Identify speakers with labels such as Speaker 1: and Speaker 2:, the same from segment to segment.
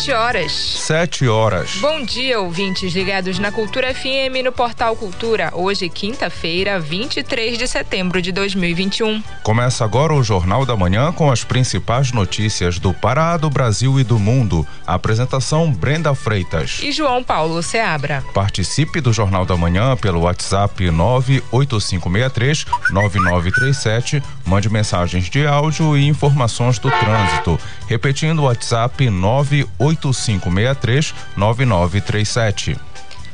Speaker 1: Sete horas.
Speaker 2: Sete horas.
Speaker 1: Bom dia, ouvintes ligados na Cultura FM no Portal Cultura. Hoje, quinta-feira, 23 de setembro de 2021.
Speaker 2: Começa agora o Jornal da Manhã com as principais notícias do Pará, do Brasil e do mundo. A apresentação Brenda Freitas.
Speaker 1: E João Paulo Seabra.
Speaker 2: Participe do Jornal da Manhã pelo WhatsApp 98563 9937. Mande mensagens de áudio e informações do trânsito. Repetindo o WhatsApp 9 8563 9937.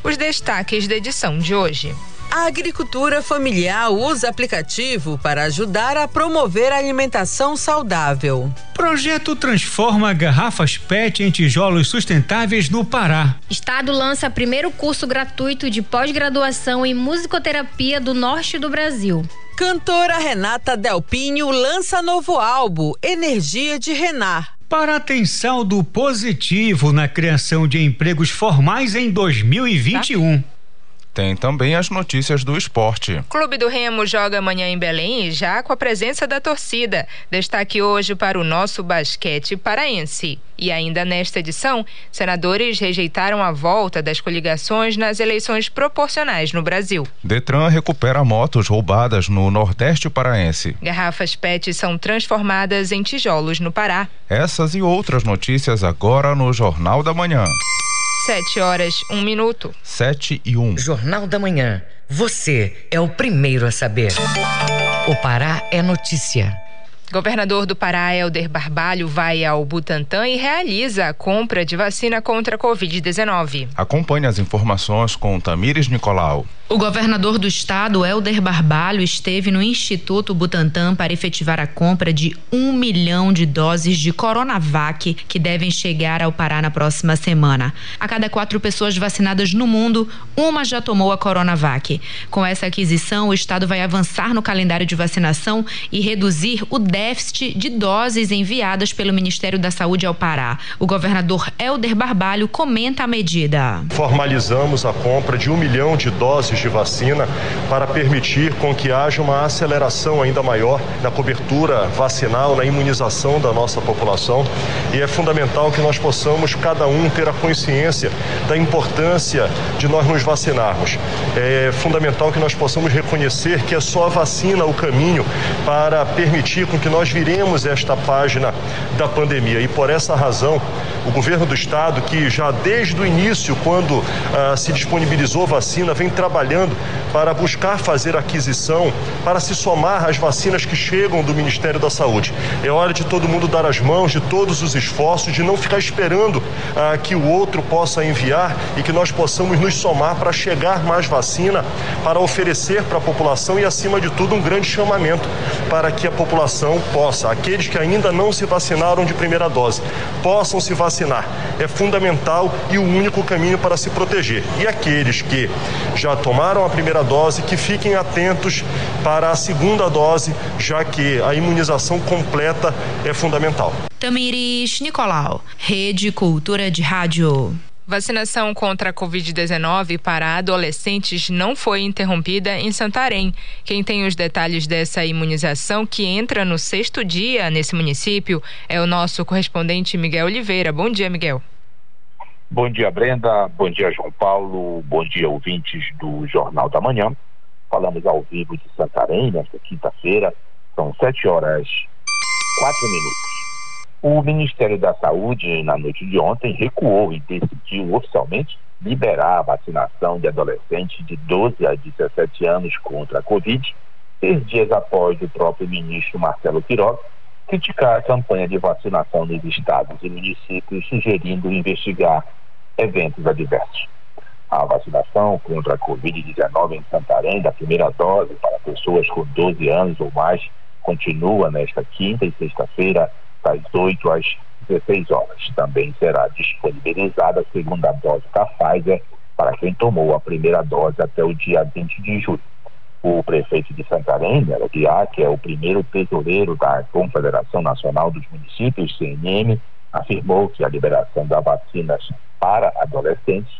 Speaker 1: Os destaques da edição de hoje.
Speaker 3: A agricultura familiar usa aplicativo para ajudar a promover a alimentação saudável.
Speaker 4: Projeto transforma garrafas PET em tijolos sustentáveis no Pará.
Speaker 5: Estado lança primeiro curso gratuito de pós-graduação em musicoterapia do norte do Brasil.
Speaker 3: Cantora Renata Delpinho lança novo álbum, Energia de Renar.
Speaker 4: Para atenção do positivo na criação de empregos formais em 2021. Tá.
Speaker 2: Tem também as notícias do esporte.
Speaker 1: Clube do Remo joga amanhã em Belém já com a presença da torcida. Destaque hoje para o nosso basquete paraense. E ainda nesta edição, senadores rejeitaram a volta das coligações nas eleições proporcionais no Brasil.
Speaker 2: Detran recupera motos roubadas no Nordeste paraense.
Speaker 1: Garrafas PET são transformadas em tijolos no Pará.
Speaker 2: Essas e outras notícias agora no Jornal da Manhã.
Speaker 1: Sete horas, um minuto.
Speaker 2: Sete e um.
Speaker 6: Jornal da Manhã. Você é o primeiro a saber. O Pará é notícia.
Speaker 1: Governador do Pará, Helder Barbalho, vai ao Butantã e realiza a compra de vacina contra a Covid-19.
Speaker 2: Acompanhe as informações com Tamires Nicolau.
Speaker 7: O governador do estado, Helder Barbalho, esteve no Instituto Butantan para efetivar a compra de um milhão de doses de Coronavac que devem chegar ao Pará na próxima semana. A cada quatro pessoas vacinadas no mundo, uma já tomou a Coronavac. Com essa aquisição, o estado vai avançar no calendário de vacinação e reduzir o déficit de doses enviadas pelo Ministério da Saúde ao Pará. O governador Helder Barbalho comenta a medida.
Speaker 8: Formalizamos a compra de um milhão de doses de vacina para permitir com que haja uma aceleração ainda maior na cobertura vacinal, na imunização da nossa população. E é fundamental que nós possamos, cada um, ter a consciência da importância de nós nos vacinarmos. É fundamental que nós possamos reconhecer que é só a vacina o caminho para permitir com que nós viremos esta página da pandemia. E por essa razão, o governo do estado, que já desde o início, quando ah, se disponibilizou vacina, vem trabalhando trabalhando para buscar fazer aquisição, para se somar às vacinas que chegam do Ministério da Saúde. É hora de todo mundo dar as mãos, de todos os esforços, de não ficar esperando ah, que o outro possa enviar e que nós possamos nos somar para chegar mais vacina, para oferecer para a população e, acima de tudo, um grande chamamento para que a população possa, aqueles que ainda não se vacinaram de primeira dose, possam se vacinar. É fundamental e o único caminho para se proteger. E aqueles que já tomaram tomaram a primeira dose que fiquem atentos para a segunda dose, já que a imunização completa é fundamental.
Speaker 7: Tamires Nicolau, Rede Cultura de Rádio.
Speaker 1: Vacinação contra a Covid-19 para adolescentes não foi interrompida em Santarém. Quem tem os detalhes dessa imunização, que entra no sexto dia nesse município, é o nosso correspondente Miguel Oliveira. Bom dia, Miguel.
Speaker 9: Bom dia, Brenda. Bom dia, João Paulo. Bom dia, ouvintes do Jornal da Manhã. Falamos ao vivo de Santarém nesta quinta-feira. São sete horas quatro minutos. O Ministério da Saúde, na noite de ontem, recuou e decidiu oficialmente liberar a vacinação de adolescentes de 12 a 17 anos contra a Covid, seis dias após o próprio ministro Marcelo Queiroz criticar a campanha de vacinação nos estados e municípios, sugerindo investigar eventos adversos. A vacinação contra a Covid-19 em Santarém, da primeira dose para pessoas com 12 anos ou mais, continua nesta quinta e sexta-feira, das 8 às 16 horas. Também será disponibilizada a segunda dose da Pfizer para quem tomou a primeira dose até o dia 20 de julho. O prefeito de Santarém, Guiar, que é o primeiro tesoureiro da Confederação Nacional dos Municípios, CNM, afirmou que a liberação das vacinas para adolescentes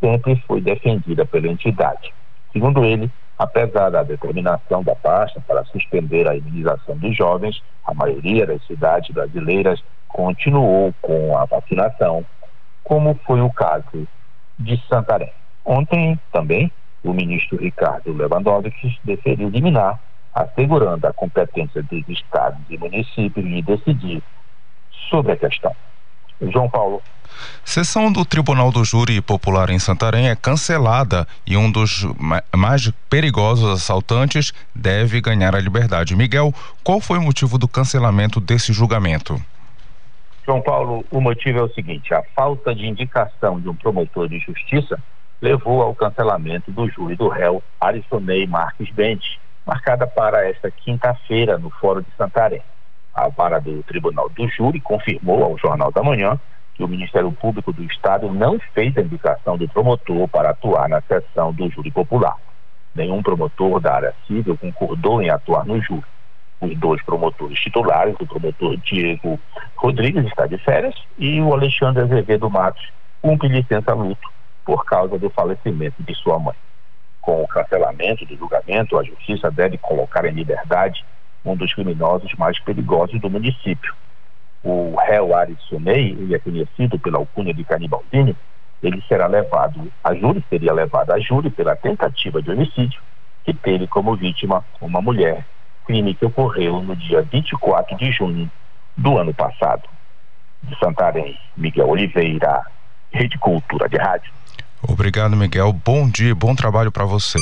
Speaker 9: sempre foi defendida pela entidade. Segundo ele, apesar da determinação da pasta para suspender a imunização dos jovens, a maioria das cidades brasileiras continuou com a vacinação, como foi o caso de Santarém. Ontem, também, o ministro Ricardo Lewandowski deferiu liminar, assegurando a competência dos estados e municípios de decidir sobre a questão. João Paulo.
Speaker 2: Sessão do Tribunal do Júri Popular em Santarém é cancelada e um dos mais perigosos assaltantes deve ganhar a liberdade. Miguel, qual foi o motivo do cancelamento desse julgamento?
Speaker 9: João Paulo, o motivo é o seguinte: a falta de indicação de um promotor de justiça levou ao cancelamento do júri do réu Arisonei Marques Bente, marcada para esta quinta-feira no Fórum de Santarém. A vara do Tribunal do Júri confirmou ao Jornal da Manhã que o Ministério Público do Estado não fez a indicação do promotor para atuar na sessão do júri popular. Nenhum promotor da área civil concordou em atuar no júri. Os dois promotores titulares, o promotor Diego Rodrigues está de férias e o Alexandre Azevedo Matos cumpre licença luto por causa do falecimento de sua mãe. Com o cancelamento do julgamento, a Justiça deve colocar em liberdade um dos criminosos mais perigosos do município. O réu Aris Sunei, ele é conhecido pela alcunha de canibalzinho, ele será levado a júri, seria levado a júri pela tentativa de homicídio, que teve como vítima uma mulher, crime que ocorreu no dia 24 de junho do ano passado. De Santarém, Miguel Oliveira, Rede Cultura de Rádio.
Speaker 2: Obrigado, Miguel. Bom dia, bom trabalho para você.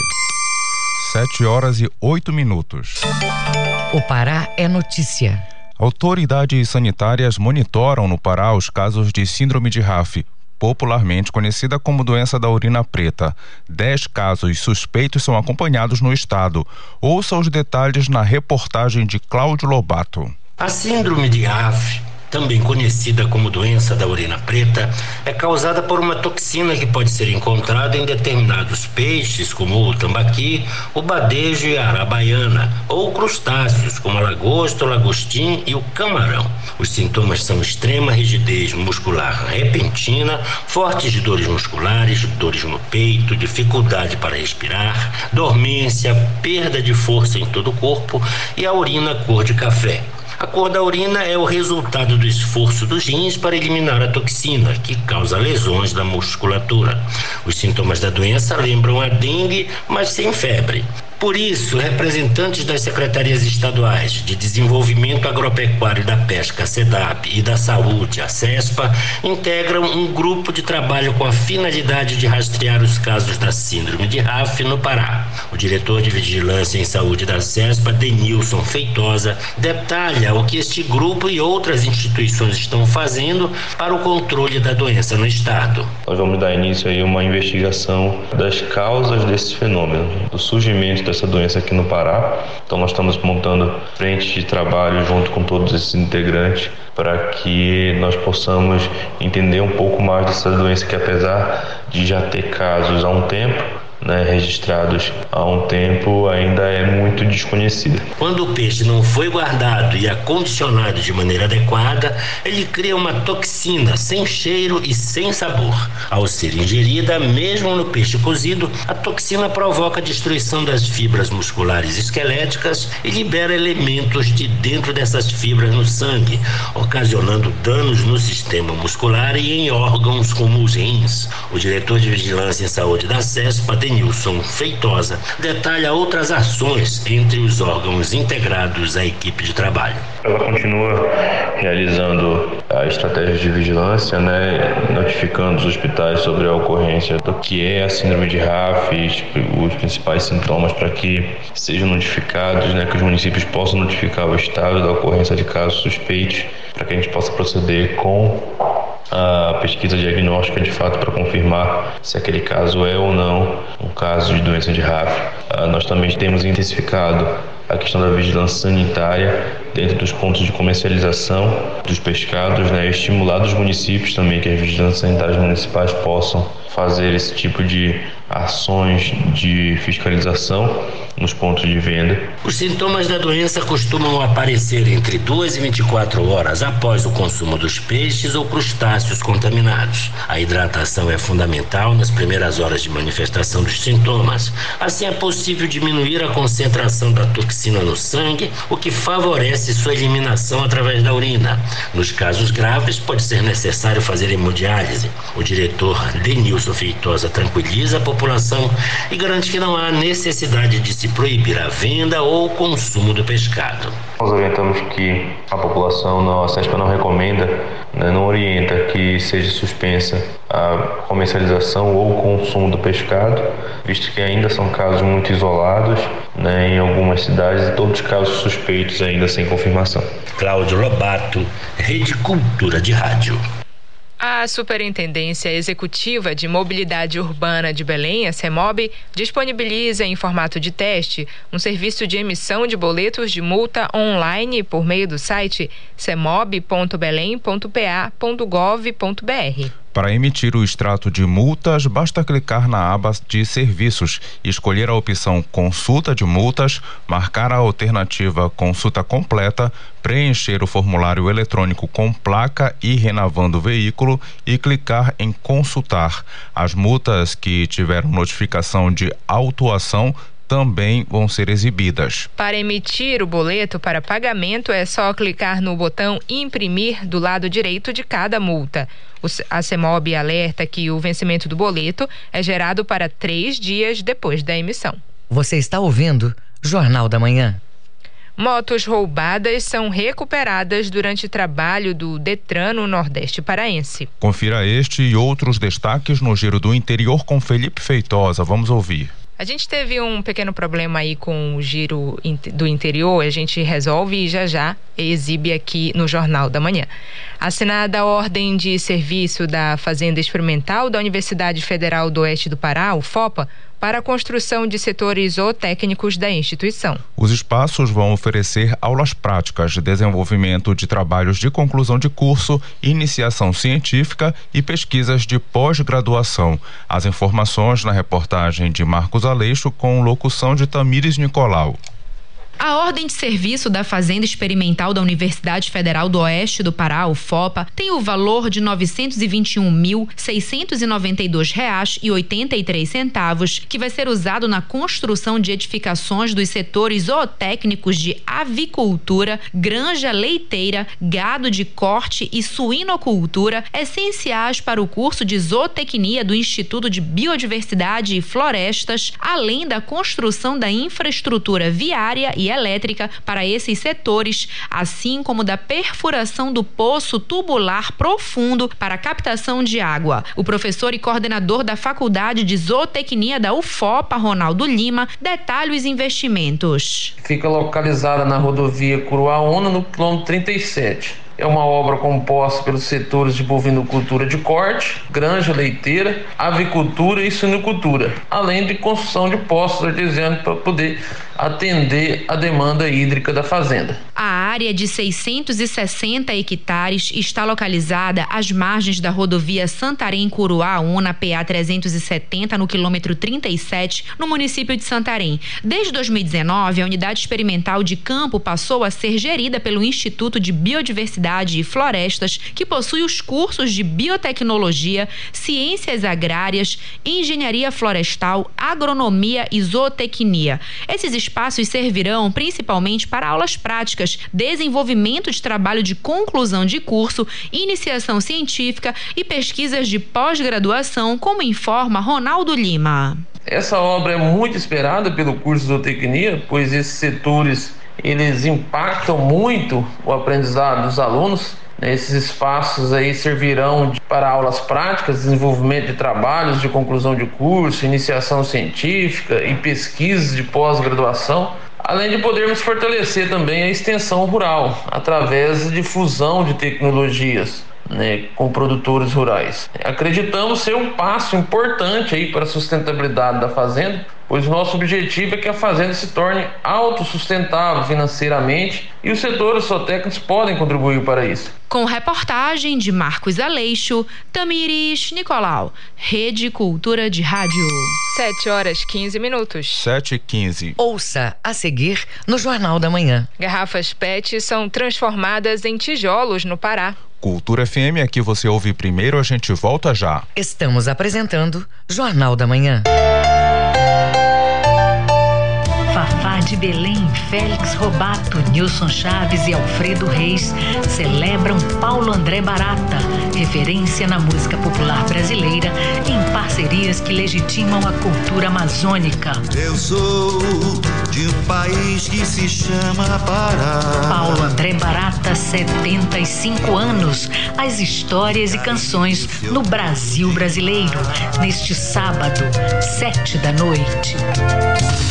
Speaker 2: Sete horas e oito minutos.
Speaker 6: O Pará é notícia.
Speaker 2: Autoridades sanitárias monitoram no Pará os casos de síndrome de RAF, popularmente conhecida como doença da urina preta. Dez casos suspeitos são acompanhados no estado. Ouça os detalhes na reportagem de Cláudio Lobato.
Speaker 10: A síndrome de RAF também conhecida como doença da urina preta, é causada por uma toxina que pode ser encontrada em determinados peixes, como o tambaqui, o badejo e a arabaiana, ou crustáceos, como a lagosta, o lagostim e o camarão. Os sintomas são extrema rigidez muscular repentina, fortes dores musculares, dores no peito, dificuldade para respirar, dormência, perda de força em todo o corpo e a urina cor de café. A cor da urina é o resultado do esforço dos rins para eliminar a toxina, que causa lesões da musculatura. Os sintomas da doença lembram a dengue, mas sem febre. Por isso, representantes das secretarias estaduais de Desenvolvimento Agropecuário da Pesca, SEDAP, e da Saúde, a CESPA, integram um grupo de trabalho com a finalidade de rastrear os casos da síndrome de RAF no Pará. O diretor de Vigilância em Saúde da CESPA, Denilson Feitosa, detalha o que este grupo e outras instituições estão fazendo para o controle da doença no estado.
Speaker 11: Nós vamos dar início a uma investigação das causas desse fenômeno, do surgimento dessa doença aqui no Pará. Então nós estamos montando frente de trabalho junto com todos esses integrantes para que nós possamos entender um pouco mais dessa doença que apesar de já ter casos há um tempo, né, registrados há um tempo ainda é muito desconhecida.
Speaker 10: Quando o peixe não foi guardado e acondicionado de maneira adequada, ele cria uma toxina sem cheiro e sem sabor. Ao ser ingerida, mesmo no peixe cozido, a toxina provoca a destruição das fibras musculares esqueléticas e libera elementos de dentro dessas fibras no sangue, ocasionando danos no sistema muscular e em órgãos como os rins. O diretor de Vigilância em Saúde da CESPA, Denilson Feitosa, detalha outras ações entre os órgãos integrados à equipe de trabalho.
Speaker 11: Ela continua realizando a estratégia de vigilância, né, notificando os hospitais sobre a ocorrência do que é a síndrome de RAF, os principais sintomas para que sejam notificados, né, que os municípios possam notificar o estado da ocorrência de casos suspeitos, para que a gente possa proceder com a pesquisa diagnóstica de fato para confirmar se aquele caso é ou não um caso de doença de RAF. Ah, nós também temos intensificado a questão da vigilância sanitária dentro dos pontos de comercialização dos pescados, né, os municípios também que as vigilâncias sanitárias municipais possam fazer esse tipo de ações de fiscalização nos pontos de venda.
Speaker 10: Os sintomas da doença costumam aparecer entre 2 e 24 horas após o consumo dos peixes ou crustáceos contaminados. A hidratação é fundamental nas primeiras horas de manifestação dos sintomas. Assim é possível diminuir a concentração da toxina no sangue, o que favorece sua eliminação através da urina. Nos casos graves, pode ser necessário fazer hemodiálise. O diretor Denilson Feitosa tranquiliza a população e garante que não há necessidade de se proibir a venda ou o consumo do pescado.
Speaker 11: Nós orientamos que a população, não, a SESPA não recomenda, né, não orienta que seja suspensa a comercialização ou o consumo do pescado, visto que ainda são casos muito isolados né, em algumas cidades e todos casos suspeitos ainda sem confirmação.
Speaker 10: Cláudio Lobato, Rede Cultura de Rádio.
Speaker 1: A Superintendência Executiva de Mobilidade Urbana de Belém, a CEMOB, disponibiliza em formato de teste um serviço de emissão de boletos de multa online por meio do site cemob.belém.pa.gov.br.
Speaker 2: Para emitir o extrato de multas, basta clicar na aba de serviços, escolher a opção Consulta de multas, marcar a alternativa Consulta completa, preencher o formulário eletrônico com placa e renavando o veículo e clicar em Consultar. As multas que tiveram notificação de autuação também vão ser exibidas.
Speaker 1: Para emitir o boleto para pagamento é só clicar no botão imprimir do lado direito de cada multa. A CEMOB alerta que o vencimento do boleto é gerado para três dias depois da emissão.
Speaker 6: Você está ouvindo Jornal da Manhã.
Speaker 1: Motos roubadas são recuperadas durante trabalho do Detran no Nordeste Paraense.
Speaker 2: Confira este e outros destaques no Giro do Interior com Felipe Feitosa. Vamos ouvir.
Speaker 1: A gente teve um pequeno problema aí com o giro do interior, a gente resolve e já já exibe aqui no Jornal da Manhã. Assinada a ordem de serviço da Fazenda Experimental da Universidade Federal do Oeste do Pará, o FOPA, para a construção de setores ou técnicos da instituição.
Speaker 2: Os espaços vão oferecer aulas práticas, desenvolvimento de trabalhos de conclusão de curso, iniciação científica e pesquisas de pós-graduação. As informações na reportagem de Marcos Aleixo com locução de Tamires Nicolau.
Speaker 7: A ordem de serviço da Fazenda Experimental da Universidade Federal do Oeste do Pará, UFOPA, tem o valor de R$ 921.692,83, que vai ser usado na construção de edificações dos setores zootécnicos de avicultura, granja leiteira, gado de corte e suinocultura, essenciais para o curso de zootecnia do Instituto de Biodiversidade e Florestas, além da construção da infraestrutura viária e elétrica para esses setores, assim como da perfuração do poço tubular profundo para captação de água. O professor e coordenador da Faculdade de Zootecnia da UFOPA, Ronaldo Lima, detalha os investimentos.
Speaker 12: Fica localizada na rodovia Curuá-Una, no quilômetro 37 é uma obra composta pelos setores de bovinocultura de corte, granja leiteira, avicultura e suinocultura, além de construção de poços artesianos para poder atender a demanda hídrica da fazenda.
Speaker 7: A área de 660 hectares está localizada às margens da rodovia Santarém-Curuá-Una, PA 370, no quilômetro 37, no município de Santarém. Desde 2019, a unidade experimental de campo passou a ser gerida pelo Instituto de Biodiversidade e Florestas, que possui os cursos de biotecnologia, ciências agrárias, engenharia florestal, agronomia e zootecnia. Esses espaços servirão principalmente para aulas práticas, desenvolvimento de trabalho de conclusão de curso, iniciação científica e pesquisas de pós-graduação, como informa Ronaldo Lima.
Speaker 12: Essa obra é muito esperada pelo curso de zootecnia, pois esses setores eles impactam muito o aprendizado dos alunos. Esses espaços aí servirão para aulas práticas, desenvolvimento de trabalhos de conclusão de curso, iniciação científica e pesquisas de pós-graduação, além de podermos fortalecer também a extensão rural através de fusão de tecnologias. Né, com produtores rurais. Acreditamos ser um passo importante aí para a sustentabilidade da fazenda, pois o nosso objetivo é que a fazenda se torne autossustentável financeiramente e os setores zootécnicos podem contribuir para isso.
Speaker 7: Com reportagem de Marcos Aleixo, Tamires Nicolau, Rede Cultura de Rádio.
Speaker 1: 7 horas 15 minutos.
Speaker 2: 7 e 15.
Speaker 6: Ouça a seguir no Jornal da Manhã.
Speaker 1: Garrafas PET são transformadas em tijolos no Pará.
Speaker 2: Cultura FM, aqui você ouve primeiro, a gente volta já.
Speaker 6: Estamos apresentando Jornal da Manhã.
Speaker 13: De Belém, Félix Robato, Nilson Chaves e Alfredo Reis celebram Paulo André Barata, referência na música popular brasileira, em parcerias que legitimam a cultura amazônica.
Speaker 14: Eu sou de um país que se chama Pará.
Speaker 13: Paulo André Barata, 75 anos. As histórias e canções no Brasil brasileiro. Neste sábado, sete da noite.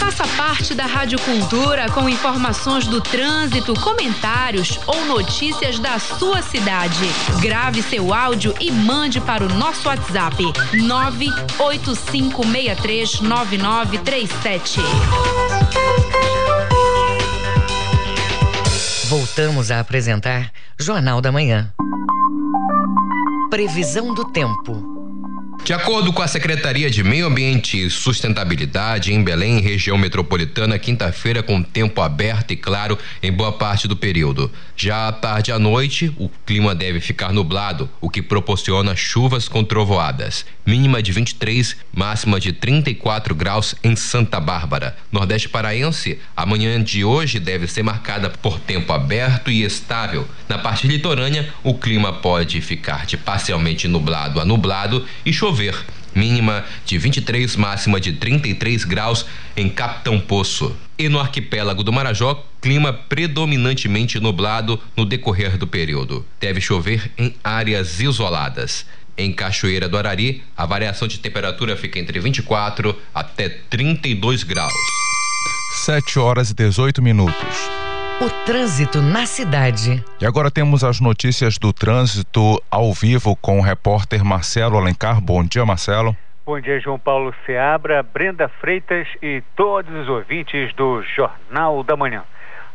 Speaker 7: Faça parte da Rádio Cultura com informações do trânsito, comentários ou notícias da sua cidade. Grave seu áudio e mande para o nosso WhatsApp 985639937.
Speaker 6: Voltamos a apresentar Jornal da Manhã. Previsão do tempo.
Speaker 15: De acordo com a Secretaria de Meio Ambiente e Sustentabilidade, em Belém, região metropolitana, quinta-feira com tempo aberto e claro em boa parte do período. Já à tarde e à noite, o clima deve ficar nublado, o que proporciona chuvas com trovoadas. Mínima de 23, máxima de 34 graus em Santa Bárbara. Nordeste paraense, a manhã de hoje deve ser marcada por tempo aberto e estável. Na parte litorânea, o clima pode ficar de parcialmente nublado a nublado e chover mínima de 23, máxima de 33 graus em Capitão Poço. E no arquipélago do Marajó, clima predominantemente nublado no decorrer do período. Deve chover em áreas isoladas. Em Cachoeira do Arari, a variação de temperatura fica entre 24 até 32 graus.
Speaker 2: 7 horas e 18 minutos.
Speaker 6: O trânsito na cidade.
Speaker 2: E agora temos as notícias do trânsito ao vivo com o repórter Marcelo Alencar. Bom dia, Marcelo.
Speaker 16: Bom dia, João Paulo Seabra, Brenda Freitas e todos os ouvintes do Jornal da Manhã.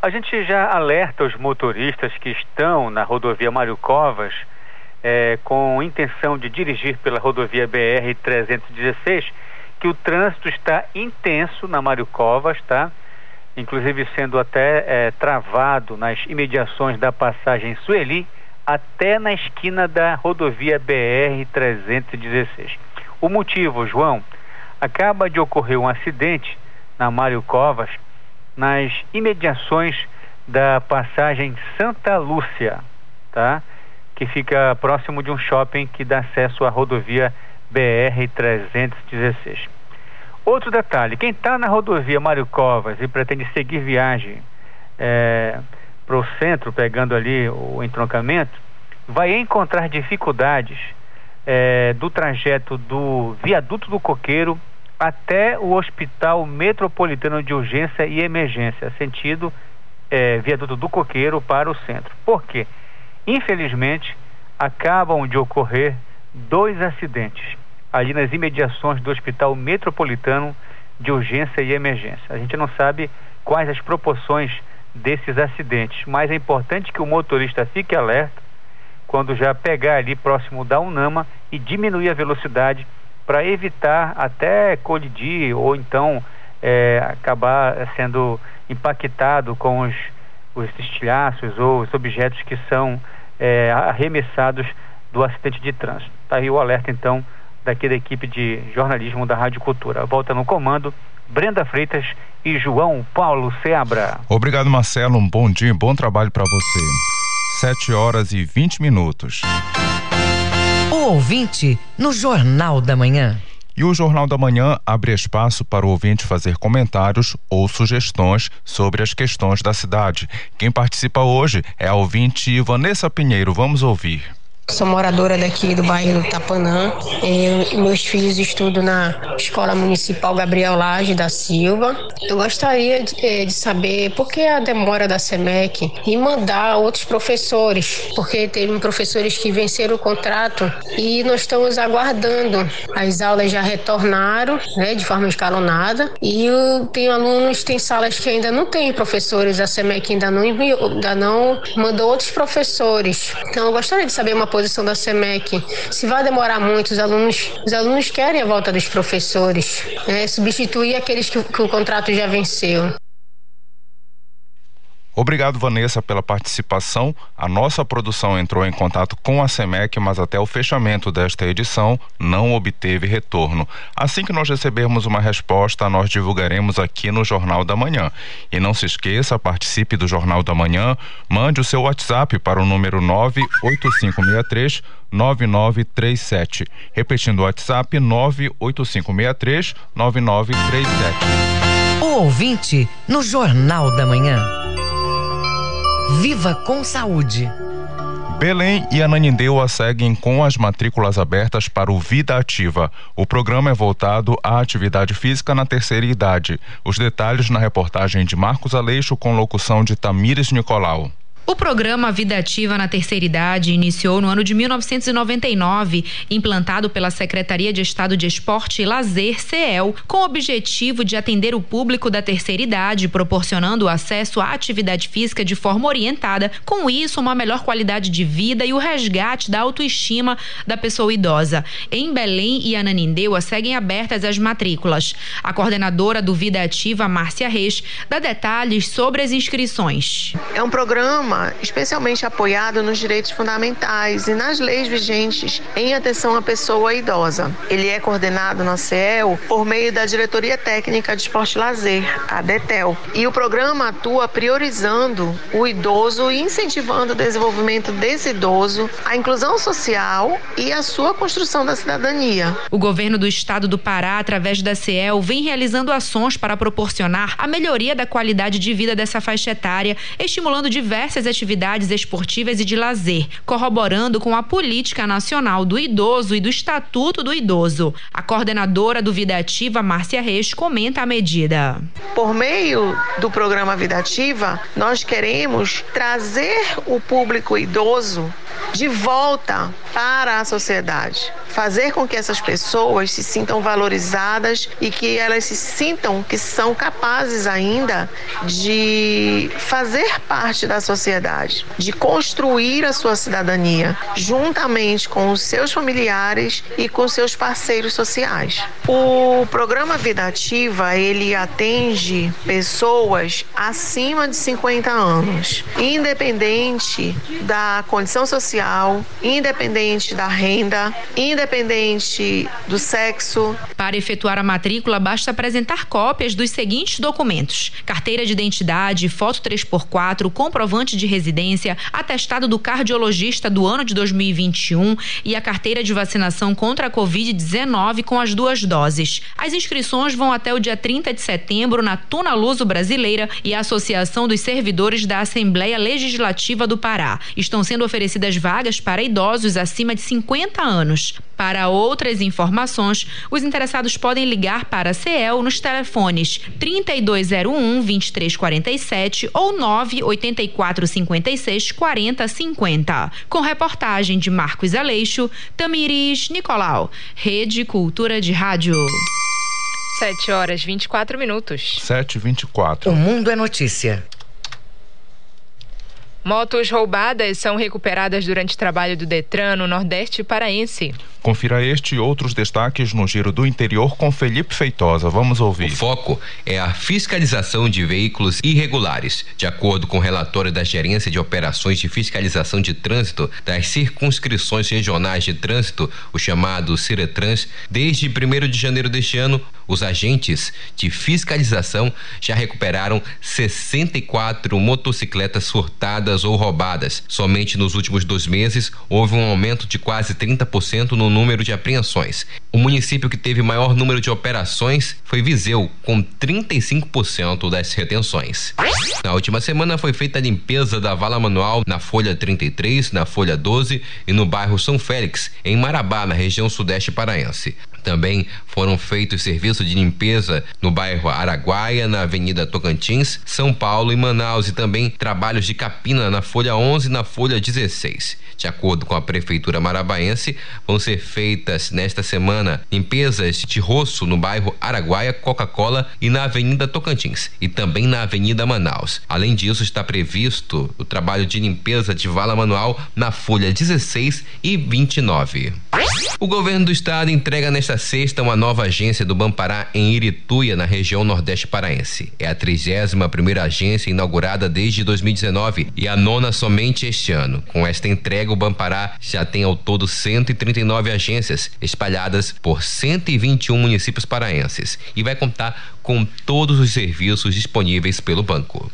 Speaker 16: A gente já alerta os motoristas que estão na rodovia Mário Covas é, com intenção de dirigir pela rodovia BR-316 que o trânsito está intenso na Mário Covas, tá? Inclusive sendo até é, travado nas imediações da passagem Sueli, até na esquina da rodovia BR-316. O motivo, João, acaba de ocorrer um acidente na Mário Covas, nas imediações da passagem Santa Lúcia, tá? Que fica próximo de um shopping que dá acesso à rodovia BR-316. Outro detalhe: quem está na rodovia Mário Covas e pretende seguir viagem é, para o centro, pegando ali o entroncamento, vai encontrar dificuldades é, do trajeto do viaduto do Coqueiro até o Hospital Metropolitano de Urgência e Emergência, sentido é, viaduto do Coqueiro para o centro. Por quê? Infelizmente, acabam de ocorrer dois acidentes ali nas imediações do Hospital Metropolitano de Urgência e Emergência. A gente não sabe quais as proporções desses acidentes, mas é importante que o motorista fique alerta quando já pegar ali próximo da Unama e diminuir a velocidade para evitar até colidir ou então é, acabar sendo impactado com os, os estilhaços ou os objetos que são é, arremessados do acidente de trânsito. Está aí o alerta então daqui da equipe de jornalismo da Rádio Cultura. Volta no comando, Brenda Freitas e João Paulo Seabra.
Speaker 2: Obrigado, Marcelo. Um bom dia, bom trabalho para você. 7 horas e 20 minutos.
Speaker 6: O ouvinte no Jornal da Manhã.
Speaker 2: E o Jornal da Manhã abre espaço para o ouvinte fazer comentários ou sugestões sobre as questões da cidade. Quem participa hoje é a ouvinte Vanessa Pinheiro. Vamos ouvir.
Speaker 17: Sou moradora daqui do bairro do Tapanã. Eu, meus filhos estudam na Escola Municipal Gabriel Lage da Silva. Eu gostaria de, eh, de saber por que a demora da SEMEC em mandar outros professores, porque teve professores que venceram o contrato e nós estamos aguardando. As aulas já retornaram, né, de forma escalonada e tem alunos, tem salas que ainda não tem professores, a SEMEC ainda não ainda não mandou outros professores. Então eu gostaria de saber uma posição da SEMEC. Se vai demorar muito, os alunos, os alunos querem a volta dos professores, né, substituir aqueles que, que o contrato já venceu.
Speaker 2: Obrigado, Vanessa, pela participação. A nossa produção entrou em contato com a SEMEC, mas até o fechamento desta edição não obteve retorno. Assim que nós recebermos uma resposta, nós divulgaremos aqui no Jornal da Manhã. E não se esqueça, participe do Jornal da Manhã, mande o seu WhatsApp para o número 98563 9937. Repetindo o WhatsApp 98563 9937.
Speaker 6: O ouvinte no Jornal da Manhã. Viva com saúde.
Speaker 2: Belém e Ananindeua seguem com as matrículas abertas para o Vida Ativa. O programa é voltado à atividade física na terceira idade. Os detalhes na reportagem de Marcos Aleixo com locução de Tamires Nicolau.
Speaker 7: O programa Vida Ativa na Terceira Idade iniciou no ano de 1999, implantado pela Secretaria de Estado de Esporte e Lazer, CEL, com o objetivo de atender o público da terceira idade, proporcionando acesso à atividade física de forma orientada, com isso, uma melhor qualidade de vida e o resgate da autoestima da pessoa idosa. Em Belém e Ananindeua seguem abertas as matrículas. A coordenadora do Vida Ativa, Márcia Reis, dá detalhes sobre as inscrições.
Speaker 18: É um programa especialmente apoiado nos direitos fundamentais e nas leis vigentes em atenção à pessoa idosa. Ele é coordenado na CEL por meio da Diretoria Técnica de Esporte e Lazer, a DETEL. E o programa atua priorizando o idoso e incentivando o desenvolvimento desse idoso, a inclusão social e a sua construção da cidadania.
Speaker 7: O governo do estado do Pará, através da CEL, vem realizando ações para proporcionar a melhoria da qualidade de vida dessa faixa etária, estimulando diversas atividades esportivas e de lazer, corroborando com a Política Nacional do Idoso e do Estatuto do Idoso. A coordenadora do Vida Ativa, Márcia Reis, comenta a medida.
Speaker 18: Por meio do programa Vida Ativa, nós queremos trazer o público idoso de volta para a sociedade. Fazer com que essas pessoas se sintam valorizadas e que elas se sintam que são capazes ainda de fazer parte da sociedade, de construir a sua cidadania juntamente com os seus familiares e com seus parceiros sociais. O programa Vida Ativa, ele atende pessoas acima de 50 anos, independente da condição social, independente da renda, independente do sexo.
Speaker 7: Para efetuar a matrícula, basta apresentar cópias dos seguintes documentos: carteira de identidade, foto 3x4, comprovante de residência, atestado do cardiologista do ano de 2021 e a carteira de vacinação contra a Covid-19 com as duas doses. As inscrições vão até o dia 30 de setembro na Tuna Luso Brasileira e a Associação dos Servidores da Assembleia Legislativa do Pará. Estão sendo oferecidas vagas para idosos acima de 50 anos. Para outras informações, os interessados podem ligar para a CEL nos telefones 3201 2347 ou 984 56 40 50. Com reportagem de Marcos Aleixo, Tamiris Nicolau, Rede Cultura de Rádio.
Speaker 1: 7 horas 24 minutos.
Speaker 2: 7 e 24.
Speaker 6: O mundo é notícia.
Speaker 1: Motos roubadas são recuperadas durante trabalho do Detran no Nordeste Paraense.
Speaker 2: Confira este e outros destaques no Giro do Interior com Felipe Feitosa. Vamos ouvir.
Speaker 15: O foco é a fiscalização de veículos irregulares. De acordo com o relatório da Gerência de Operações de Fiscalização de Trânsito das Circunscrições Regionais de Trânsito, o chamado Ciretrans, desde 1 de janeiro deste ano, Os agentes de fiscalização já recuperaram 64 motocicletas furtadas ou roubadas. Somente nos últimos dois meses houve um aumento de quase 30% no número de apreensões. O município que teve maior número de operações foi Viseu, com 35% das retenções. Na última semana foi feita a limpeza da vala manual na Folha 33, na Folha 12 e no bairro São Félix, em Marabá, na região sudeste paraense. Também foram feitos serviços de limpeza no bairro Araguaia, na Avenida Tocantins, São Paulo e Manaus e também trabalhos de capina na Folha 11 e na Folha 16. De acordo com a Prefeitura Marabaense, vão ser feitas nesta semana limpezas de roço no bairro Araguaia, Coca-Cola e na Avenida Tocantins e também na Avenida Manaus. Além disso, está previsto o trabalho de limpeza de vala manual na Folha 16 e 29. O governo do estado entrega nesta sexta uma nova agência do Bampará em Irituia, na região nordeste paraense. É a 31 primeira agência inaugurada desde 2019 e a nona somente este ano. Com esta entrega, o Bampará já tem ao todo 139 agências espalhadas por 121 municípios paraenses e vai contar com todos os serviços disponíveis pelo banco.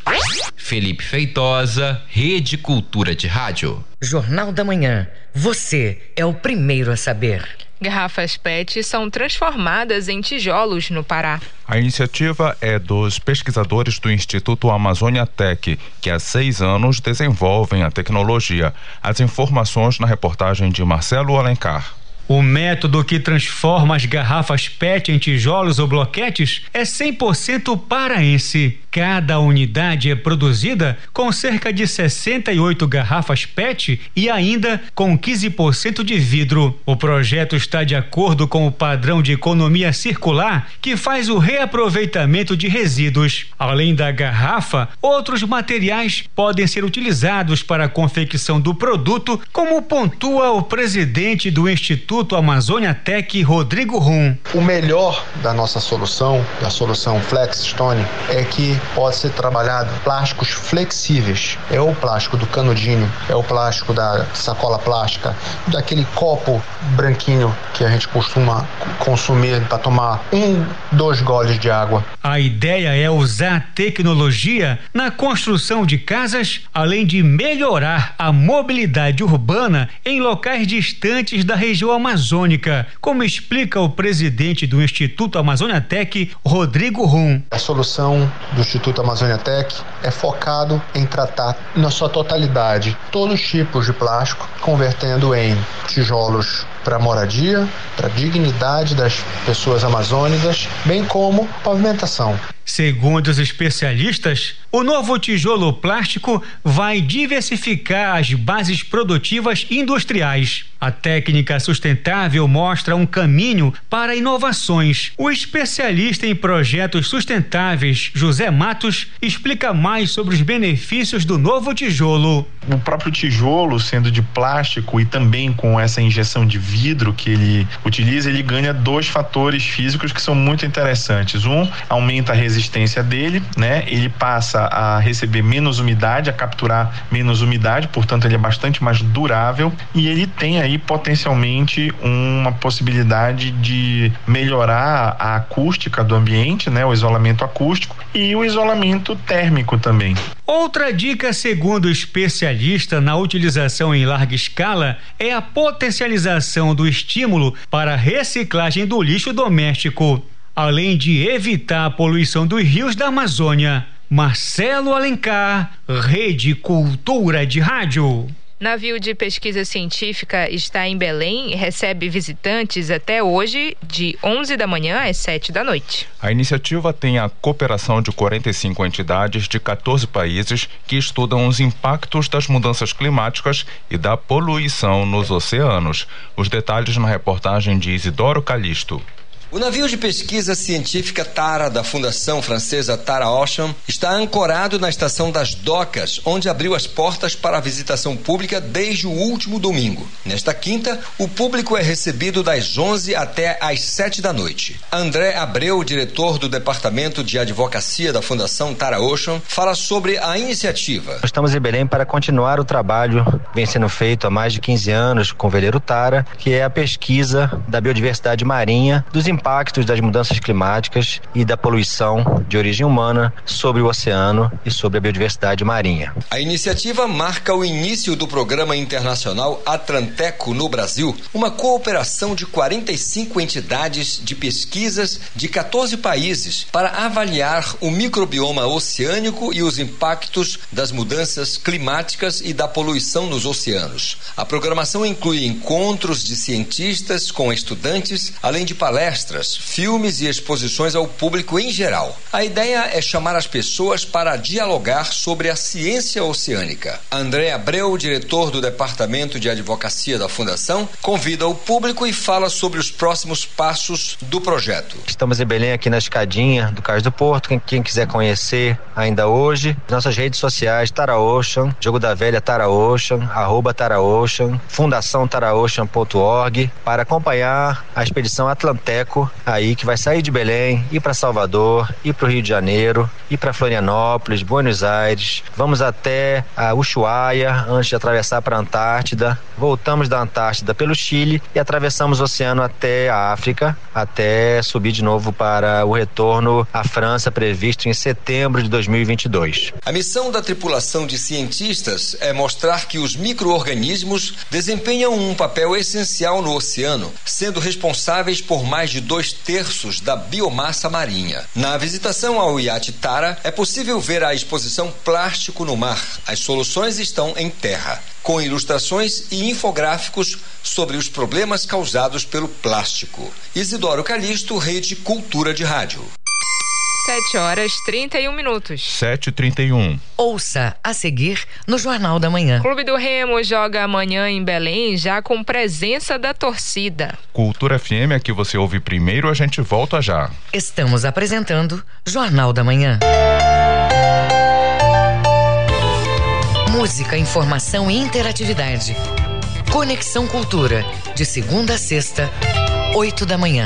Speaker 15: Felipe Feitosa, Rede Cultura de Rádio.
Speaker 6: Jornal da Manhã. Você é o primeiro a saber.
Speaker 1: Garrafas PET são transformadas em tijolos no Pará.
Speaker 2: A iniciativa é dos pesquisadores do Instituto Amazônia Tech, que há seis anos desenvolvem a tecnologia. As informações na reportagem de Marcelo Alencar.
Speaker 4: O método que transforma as garrafas PET em tijolos ou bloquetes é 100% paraense. Cada unidade é produzida com cerca de 68 garrafas PET e ainda com 15% de vidro. O projeto está de acordo com o padrão de economia circular que faz o reaproveitamento de resíduos. Além da garrafa, outros materiais podem ser utilizados para a confecção do produto, como pontua o presidente do Instituto Amazônia Tech Rodrigo Rum.
Speaker 19: O melhor da nossa solução, da solução Flexstone, é que pode ser trabalhado plásticos flexíveis. É o plástico do canudinho, é o plástico da sacola plástica, daquele copo branquinho que a gente costuma consumir para tomar um, dois goles de água.
Speaker 4: A ideia é usar tecnologia na construção de casas, além de melhorar a mobilidade urbana em locais distantes da região amazônica, como explica o presidente do Instituto Amazônia Tech, Rodrigo Rum.
Speaker 19: A solução do Instituto Amazônia Tech é focado em tratar na sua totalidade todos os tipos de plástico, convertendo em tijolos para moradia, para dignidade das pessoas amazônicas, bem como pavimentação.
Speaker 4: Segundo os especialistas, o novo tijolo plástico vai diversificar as bases produtivas industriais. A técnica sustentável mostra um caminho para inovações. O especialista em projetos sustentáveis, José Matos, explica mais sobre os benefícios do novo tijolo.
Speaker 20: O próprio tijolo, sendo de plástico e também com essa injeção de vidro que ele utiliza, ele ganha dois fatores físicos que são muito interessantes. Um, aumenta a resistência dele, né? Ele passa a receber menos umidade, a capturar menos umidade, portanto ele é bastante mais durável e ele tem aí potencialmente uma possibilidade de melhorar a acústica do ambiente, né? O isolamento acústico e o isolamento térmico também.
Speaker 4: Outra dica, segundo o especialista na utilização em larga escala, é a potencialização do estímulo para a reciclagem do lixo doméstico, além de evitar a poluição dos rios da Amazônia. Marcelo Alencar, Rede Cultura de Rádio.
Speaker 1: Navio de pesquisa científica está em Belém e recebe visitantes até hoje, de 11 da manhã às 7 da noite.
Speaker 2: A iniciativa tem a cooperação de 45 entidades de 14 países que estudam os impactos das mudanças climáticas e da poluição nos oceanos. Os detalhes na reportagem de Isidoro Calixto.
Speaker 21: O navio de pesquisa científica Tara da Fundação Francesa Tara Ocean está ancorado na estação das Docas, onde abriu as portas para a visitação pública desde o último domingo. Nesta quinta, o público é recebido das 11 até às 7 da noite. André Abreu, diretor do Departamento de Advocacia da Fundação Tara Ocean, fala sobre a iniciativa.
Speaker 22: Estamos em Belém para continuar o trabalho que vem sendo feito há mais de 15 anos com o veleiro Tara, que é a pesquisa da biodiversidade marinha dos impactos das mudanças climáticas e da poluição de origem humana sobre o oceano e sobre a biodiversidade marinha.
Speaker 21: A iniciativa marca o início do programa internacional Atlanteco no Brasil, uma cooperação de 45 entidades de pesquisas de 14 países para avaliar o microbioma oceânico e os impactos das mudanças climáticas e da poluição nos oceanos. A programação inclui encontros de cientistas com estudantes, além de palestras, filmes e exposições ao público em geral. A ideia é chamar as pessoas para dialogar sobre a ciência oceânica. André Abreu, diretor do Departamento de Advocacia da Fundação, convida o público e fala sobre os próximos passos do projeto.
Speaker 22: Estamos em Belém, aqui na escadinha do Cais do Porto. Quem, quem quiser conhecer ainda hoje, nossas redes sociais, Tara Ocean, Jogo da Velha Tara Ocean, arroba Tara Ocean, Fundação taraocean.org, para acompanhar a expedição Atlanteco, aí que vai sair de Belém, ir para Salvador, ir para o Rio de Janeiro, ir para Florianópolis, Buenos Aires, vamos até a Ushuaia antes de atravessar para a Antártida, voltamos da Antártida pelo Chile e atravessamos o oceano até a África, até subir de novo para o retorno à França previsto em setembro de 2022.
Speaker 21: A missão da tripulação de cientistas é mostrar que os micro-organismos desempenham um papel essencial no oceano, sendo responsáveis por mais de dois terços da biomassa marinha. Na visitação ao iate Tara, é possível ver a exposição Plástico no Mar. As soluções estão em terra, com ilustrações e infográficos sobre os problemas causados pelo plástico. Isidoro Calixto, Rede Cultura de Rádio.
Speaker 1: 7 horas 31 minutos.
Speaker 2: 7h31.
Speaker 6: Ouça a seguir no Jornal da Manhã.
Speaker 1: Clube do Remo joga amanhã em Belém, já com presença da torcida.
Speaker 2: Cultura FM, aqui você ouve primeiro, a gente volta já.
Speaker 6: Estamos apresentando Jornal da Manhã. Música, informação e interatividade. Conexão Cultura, de segunda a sexta, 8 da manhã.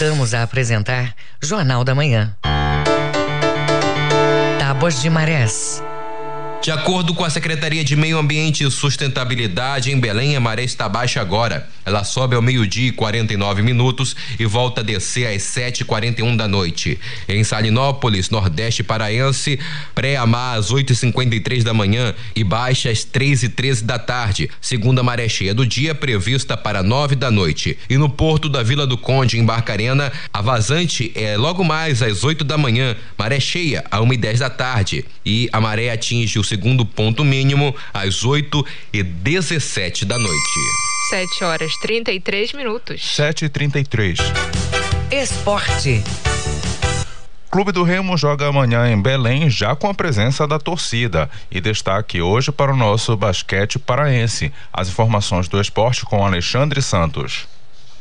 Speaker 6: Voltamos a apresentar Jornal da Manhã. Tábuas de Marés.
Speaker 15: De acordo com a Secretaria de Meio Ambiente e Sustentabilidade, em Belém a maré está baixa agora. Ela sobe ao meio-dia e 49 minutos e volta a descer às 7h41 da noite. Em Salinópolis, Nordeste Paraense, pré-amar às 8h53 da manhã e baixa às 3h13 da tarde, segundo a maré cheia do dia prevista para 9 da noite. E no porto da Vila do Conde, em Barcarena, a vazante é logo mais às 8 da manhã, maré cheia a 1h10 da tarde. E a maré atinge o segundo ponto mínimo às 8 e 17 da noite.
Speaker 1: 7 horas 33 minutos.
Speaker 2: 7h33.
Speaker 6: Esporte.
Speaker 2: Clube do Remo joga amanhã em Belém, já com a presença da torcida. E destaque hoje para o nosso basquete paraense. As informações do esporte com Alexandre Santos.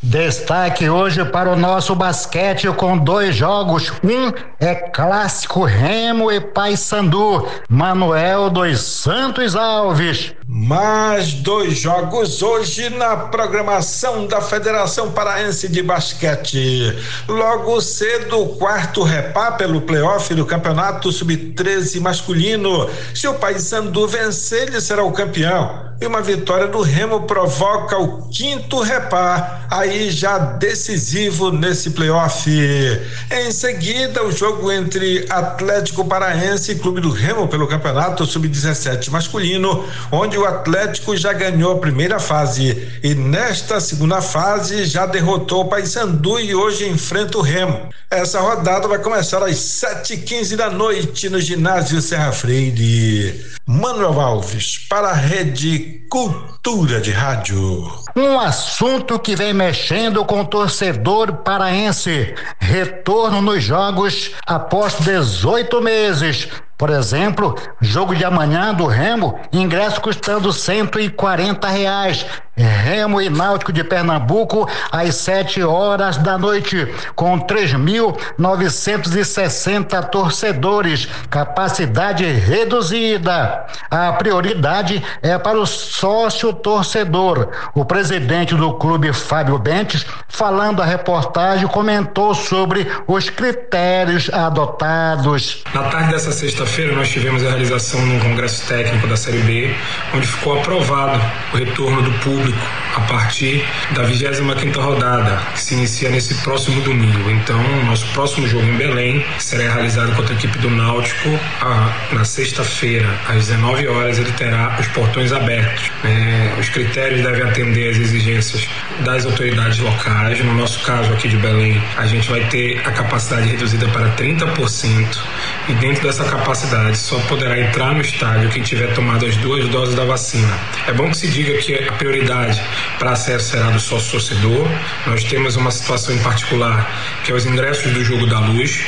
Speaker 23: Destaque hoje para o nosso basquete com dois jogos. Um é clássico Remo e Paysandu. Manuel dos Santos Alves.
Speaker 24: Mais dois jogos hoje na programação da Federação Paraense de Basquete. Logo cedo, o quarto repá pelo playoff do Campeonato Sub-13 masculino. Se o Paysandu vencer, ele será o campeão. E uma vitória do Remo provoca o quinto repá. Aí já decisivo nesse playoff. Em seguida, o jogo entre Atlético Paraense e Clube do Remo pelo Campeonato Sub-17 masculino, onde o Atlético já ganhou a primeira fase e nesta segunda fase já derrotou o Paysandu e hoje enfrenta o Remo. Essa rodada vai começar às sete e quinze da noite no ginásio Serra Freire. Manuel Alves para a Rede Cultura de Rádio.
Speaker 23: Um assunto que vem mexendo com o torcedor paraense. Retorno nos jogos após 18 meses. Por exemplo, jogo de amanhã do Remo, ingresso custando 140 reais. Remo e Náutico de Pernambuco às 7 horas da noite, com 3.960 torcedores, capacidade reduzida. A prioridade é para o sócio torcedor. O presidente do clube, Fábio Bentes, falando a reportagem, comentou sobre os critérios adotados.
Speaker 25: Na tarde dessa sexta-feira, nós tivemos a realização de um congresso técnico da Série B, onde ficou aprovado o retorno do público público a partir da 25 rodada, que se inicia nesse próximo domingo. Então, nosso próximo jogo em Belém será realizado contra a equipe do Náutico a, na sexta-feira, às 19 horas. Ele terá os portões abertos. É, os critérios devem atender às exigências das autoridades locais. No nosso caso aqui de Belém, a gente vai ter a capacidade reduzida para 30% e dentro dessa capacidade só poderá entrar no estádio quem tiver tomado as duas doses da vacina. É bom que se diga que a prioridade para acesso será do sócio torcedor. Nós temos uma situação em particular que é os ingressos do jogo da luz.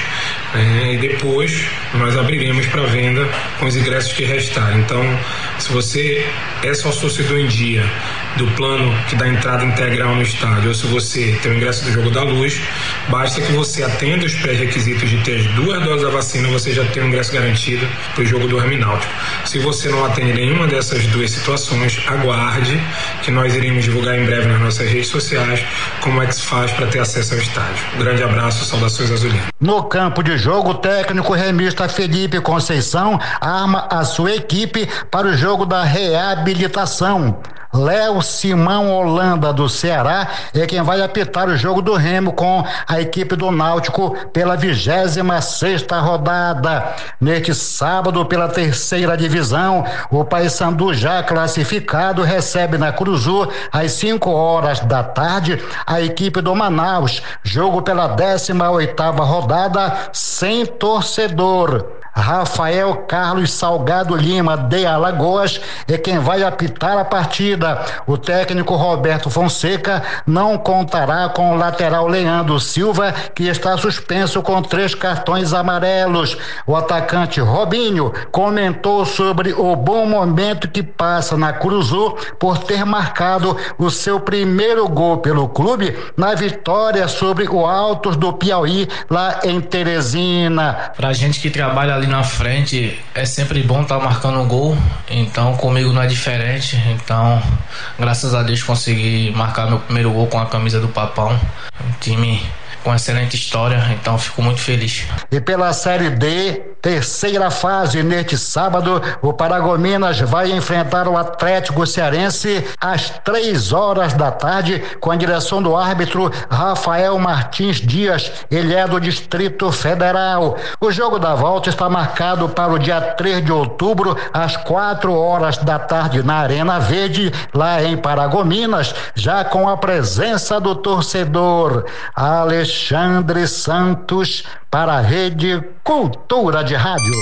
Speaker 25: É, e depois nós abriremos para venda com os ingressos que restarem. Então, se você é sócio torcedor em dia do plano que dá entrada integral no estádio, ou se você tem o ingresso do jogo da luz, basta que você atenda os pré-requisitos de ter as duas doses da vacina, você já tem o ingresso garantido para o jogo do Hermináutico. Se você não atende nenhuma dessas duas situações, aguarde que nós iremos divulgar em breve nas nossas redes sociais como é que se faz para ter acesso ao estádio. Um grande abraço, saudações azulinas.
Speaker 23: No campo de jogo, o técnico remista Felipe Conceição arma a sua equipe para o jogo da reabilitação. Léo Simão Holanda do Ceará é quem vai apitar o jogo do Remo com a equipe do Náutico pela 26 sexta rodada. Neste sábado, pela terceira divisão, o Paysandu já classificado recebe na Cruzu às 5 horas da tarde a equipe do Manaus. Jogo pela 18 oitava rodada sem torcedor. Rafael Carlos Salgado Lima de Alagoas é quem vai apitar a partida. O técnico Roberto Fonseca não contará com o lateral Leandro Silva, que está suspenso com três cartões amarelos. O atacante Robinho comentou sobre o bom momento que passa na Cruzu por ter marcado o seu primeiro gol pelo clube na vitória sobre o Altos do Piauí lá em Teresina.
Speaker 26: Pra gente que trabalha ali na frente é sempre bom estar tá marcando um gol, então comigo não é diferente. Então, graças a Deus consegui marcar meu primeiro gol com a camisa do Papão. Um time com excelente história, então fico muito feliz.
Speaker 23: E pela Série D, terceira fase, neste sábado, o Paragominas vai enfrentar o Atlético Cearense às três horas da tarde, com a direção do árbitro Rafael Martins Dias, ele é do Distrito Federal. O jogo da volta está marcado para o dia 3 de outubro, às quatro horas da tarde, na Arena Verde, lá em Paragominas, já com a presença do torcedor. Alex Alexandre Santos para a Rede Cultura de Rádio.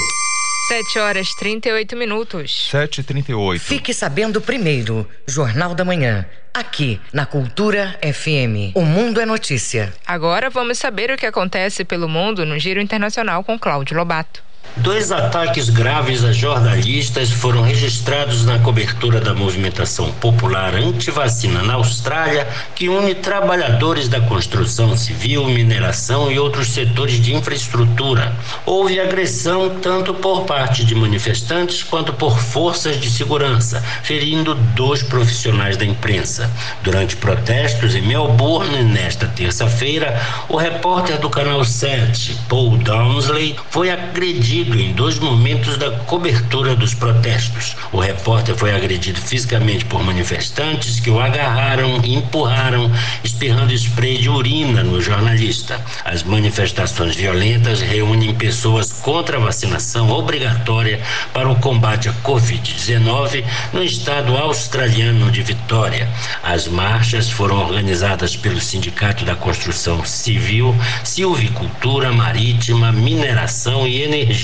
Speaker 1: 7 horas 38 minutos.
Speaker 2: 7 e 38
Speaker 6: Fique sabendo primeiro, Jornal da Manhã, aqui na Cultura FM. O Mundo é Notícia.
Speaker 1: Agora vamos saber o que acontece pelo mundo no Giro Internacional com Cláudio Lobato.
Speaker 10: Dois ataques graves a jornalistas foram registrados na cobertura da movimentação popular anti-vacina na Austrália, que une trabalhadores da construção civil, mineração e outros setores de infraestrutura. Houve agressão tanto por parte de manifestantes quanto por forças de segurança, ferindo dois profissionais da imprensa. Durante protestos em Melbourne nesta terça-feira, o repórter do canal 7, Paul Downsley, foi agredido agredido em dois momentos da cobertura dos protestos. O repórter foi agredido fisicamente por manifestantes que o agarraram e empurraram, espirrando spray de urina no jornalista. As manifestações violentas reúnem pessoas contra a vacinação obrigatória para o combate à Covid-19 no estado australiano de Vitória. As marchas foram organizadas pelo Sindicato da Construção Civil, Silvicultura Marítima, Mineração e Energia,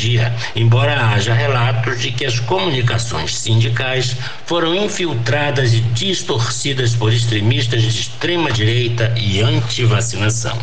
Speaker 10: embora haja relatos de que as comunicações sindicais foram infiltradas e distorcidas por extremistas de extrema direita e anti-vacinação.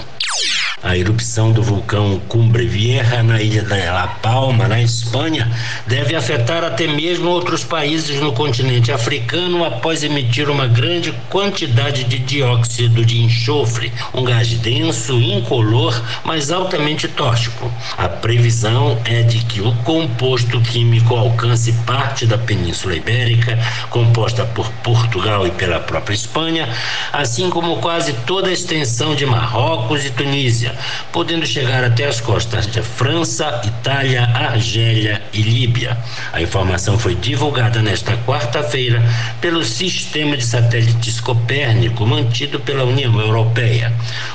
Speaker 10: A erupção do vulcão Cumbre Vieja na ilha da La Palma, na Espanha, deve afetar até mesmo outros países no continente africano após emitir uma grande quantidade de dióxido de enxofre, um gás denso, incolor, mas altamente tóxico. A previsão é de que o composto químico alcance parte da Península Ibérica, composta por Portugal e pela própria Espanha, assim como quase toda a extensão de Marrocos e Tunísia podendo chegar até as costas de França, Itália, Argélia e Líbia. A informação foi divulgada nesta quarta-feira pelo sistema de satélites Copérnico mantido pela União Europeia.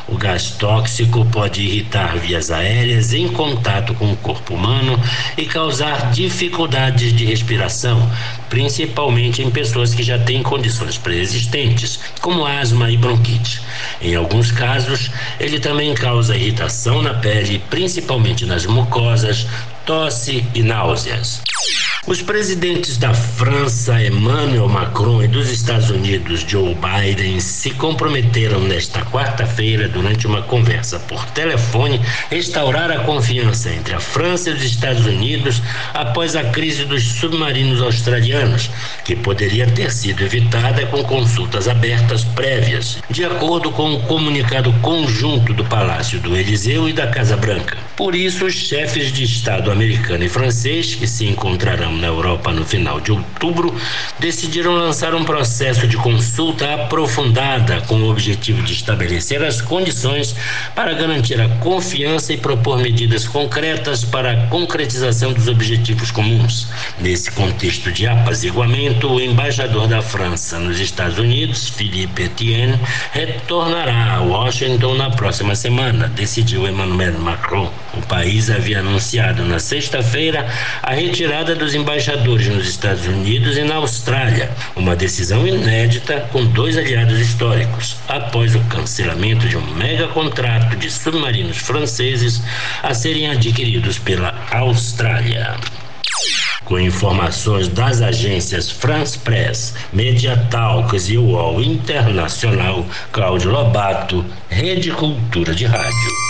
Speaker 10: O gás tóxico pode irritar vias aéreas em contato com o corpo humano e causar dificuldades de respiração, principalmente em pessoas que já têm condições pré-existentes, como asma e bronquite. Em alguns casos, ele também causa irritação na pele, principalmente nas mucosas, tosse e náuseas. Os presidentes da França, Emmanuel Macron, e dos Estados Unidos, Joe Biden, se comprometeram nesta quarta-feira, durante uma conversa por telefone, restaurar a confiança entre a França e os Estados Unidos após a crise dos submarinos australianos, que poderia ter sido evitada com consultas abertas prévias, de acordo com um comunicado conjunto do Palácio do Eliseu e da Casa Branca. Por isso, os chefes de Estado americano e francês, que se encontrarão na Europa no final de outubro, decidiram lançar um processo de consulta aprofundada com o objetivo de estabelecer as condições para garantir a confiança e propor medidas concretas para a concretização dos objetivos comuns. Nesse contexto de apaziguamento, o embaixador da França nos Estados Unidos, Philippe Etienne, retornará a Washington na próxima semana, decidiu Emmanuel Macron. O país havia anunciado na sexta-feira a retirada dos embaixadores nos Estados Unidos e na Austrália, uma decisão inédita com dois aliados históricos, após o cancelamento de um mega contrato de submarinos franceses a serem adquiridos pela Austrália. Com informações das agências France Press, Media Talks e UOL Internacional, Cláudio Lobato, Rede Cultura de Rádio.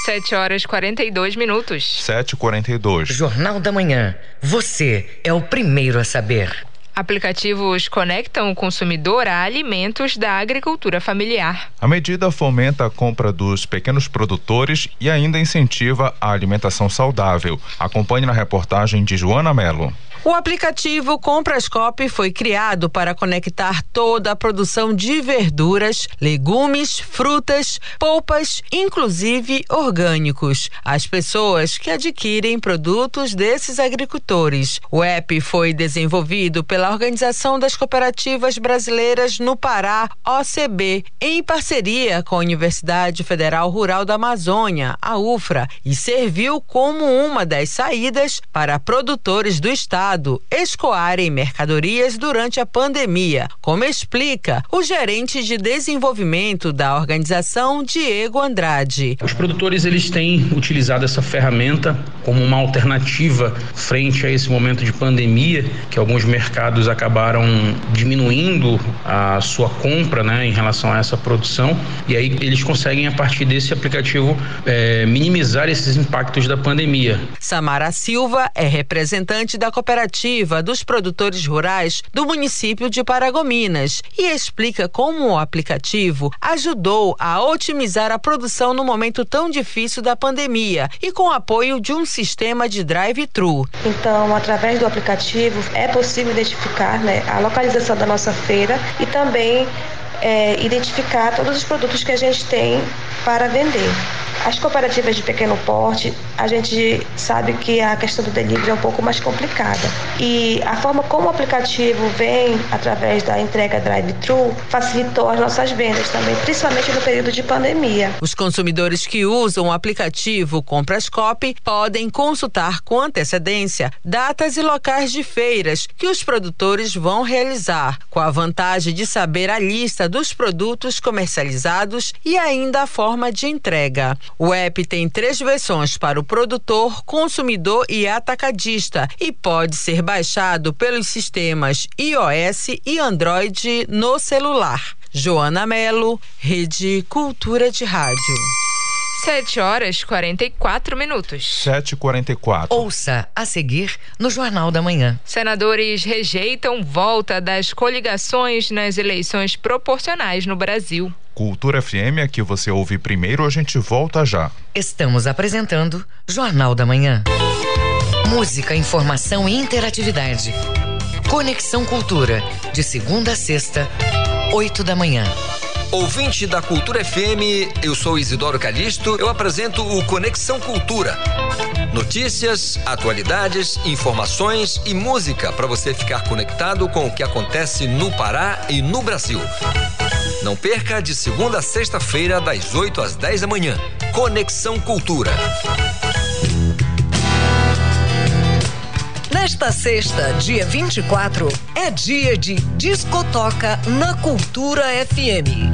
Speaker 1: 7 horas 42 minutos.
Speaker 2: 7h42.
Speaker 6: Jornal da Manhã. Você é o primeiro a saber.
Speaker 1: Aplicativos conectam o consumidor a alimentos da agricultura familiar.
Speaker 2: A medida fomenta a compra dos pequenos produtores e ainda incentiva a alimentação saudável. Acompanhe na reportagem de Joana Melo.
Speaker 27: O aplicativo Comprascope foi criado para conectar toda a produção de verduras, legumes, frutas, polpas, inclusive orgânicos, às pessoas que adquirem produtos desses agricultores. O app foi desenvolvido pela Organização das Cooperativas Brasileiras no Pará, OCB, em parceria com a Universidade Federal Rural da Amazônia, a UFRA, e serviu como uma das saídas para produtores do estado Estado escoarem mercadorias durante a pandemia, como explica o gerente de desenvolvimento da organização, Diego Andrade.
Speaker 28: Os produtores eles têm utilizado essa ferramenta como uma alternativa frente a esse momento de pandemia, que alguns mercados acabaram diminuindo a sua compra né, em relação a essa produção, e aí eles conseguem, a partir desse aplicativo, é, minimizar esses impactos da pandemia.
Speaker 27: Samara Silva é representante da cooperativa cooperativa dos produtores rurais do município de Paragominas e explica como o aplicativo ajudou a otimizar a produção no momento tão difícil da pandemia e com apoio de um sistema de drive-thru.
Speaker 29: Então, através do aplicativo é possível identificar né, a localização da nossa feira e também é, identificar todos os produtos que a gente tem para vender. As cooperativas de pequeno porte, a gente sabe que a questão do delivery é um pouco mais complicada. E a forma como o aplicativo vem através da entrega drive-thru facilitou as nossas vendas também, principalmente no período de pandemia.
Speaker 27: Os consumidores que usam o aplicativo Comprascope podem consultar com antecedência datas e locais de feiras que os produtores vão realizar, com a vantagem de saber a lista dos produtos comercializados e ainda a forma de entrega. O app tem três versões para o produtor, consumidor e atacadista e pode ser baixado pelos sistemas iOS e Android no celular. Joana Melo, Rede Cultura de Rádio.
Speaker 1: 7 horas 44 minutos.
Speaker 2: 7h44.
Speaker 6: Ouça a seguir no Jornal da Manhã.
Speaker 1: Senadores rejeitam volta das coligações nas eleições proporcionais no Brasil.
Speaker 2: Cultura FM, aqui você ouve primeiro, a gente volta já.
Speaker 6: Estamos apresentando Jornal da Manhã. Música, informação e interatividade. Conexão Cultura, de segunda a sexta, 8 da manhã.
Speaker 21: Ouvinte da Cultura FM, eu sou Isidoro Calixto, eu apresento o Conexão Cultura. Notícias, atualidades, informações e música para você ficar conectado com o que acontece no Pará e no Brasil. Não perca de segunda a sexta-feira, das 8 às 10 da manhã. Conexão Cultura.
Speaker 30: Nesta sexta, dia 24, é dia de Discotoca na Cultura FM.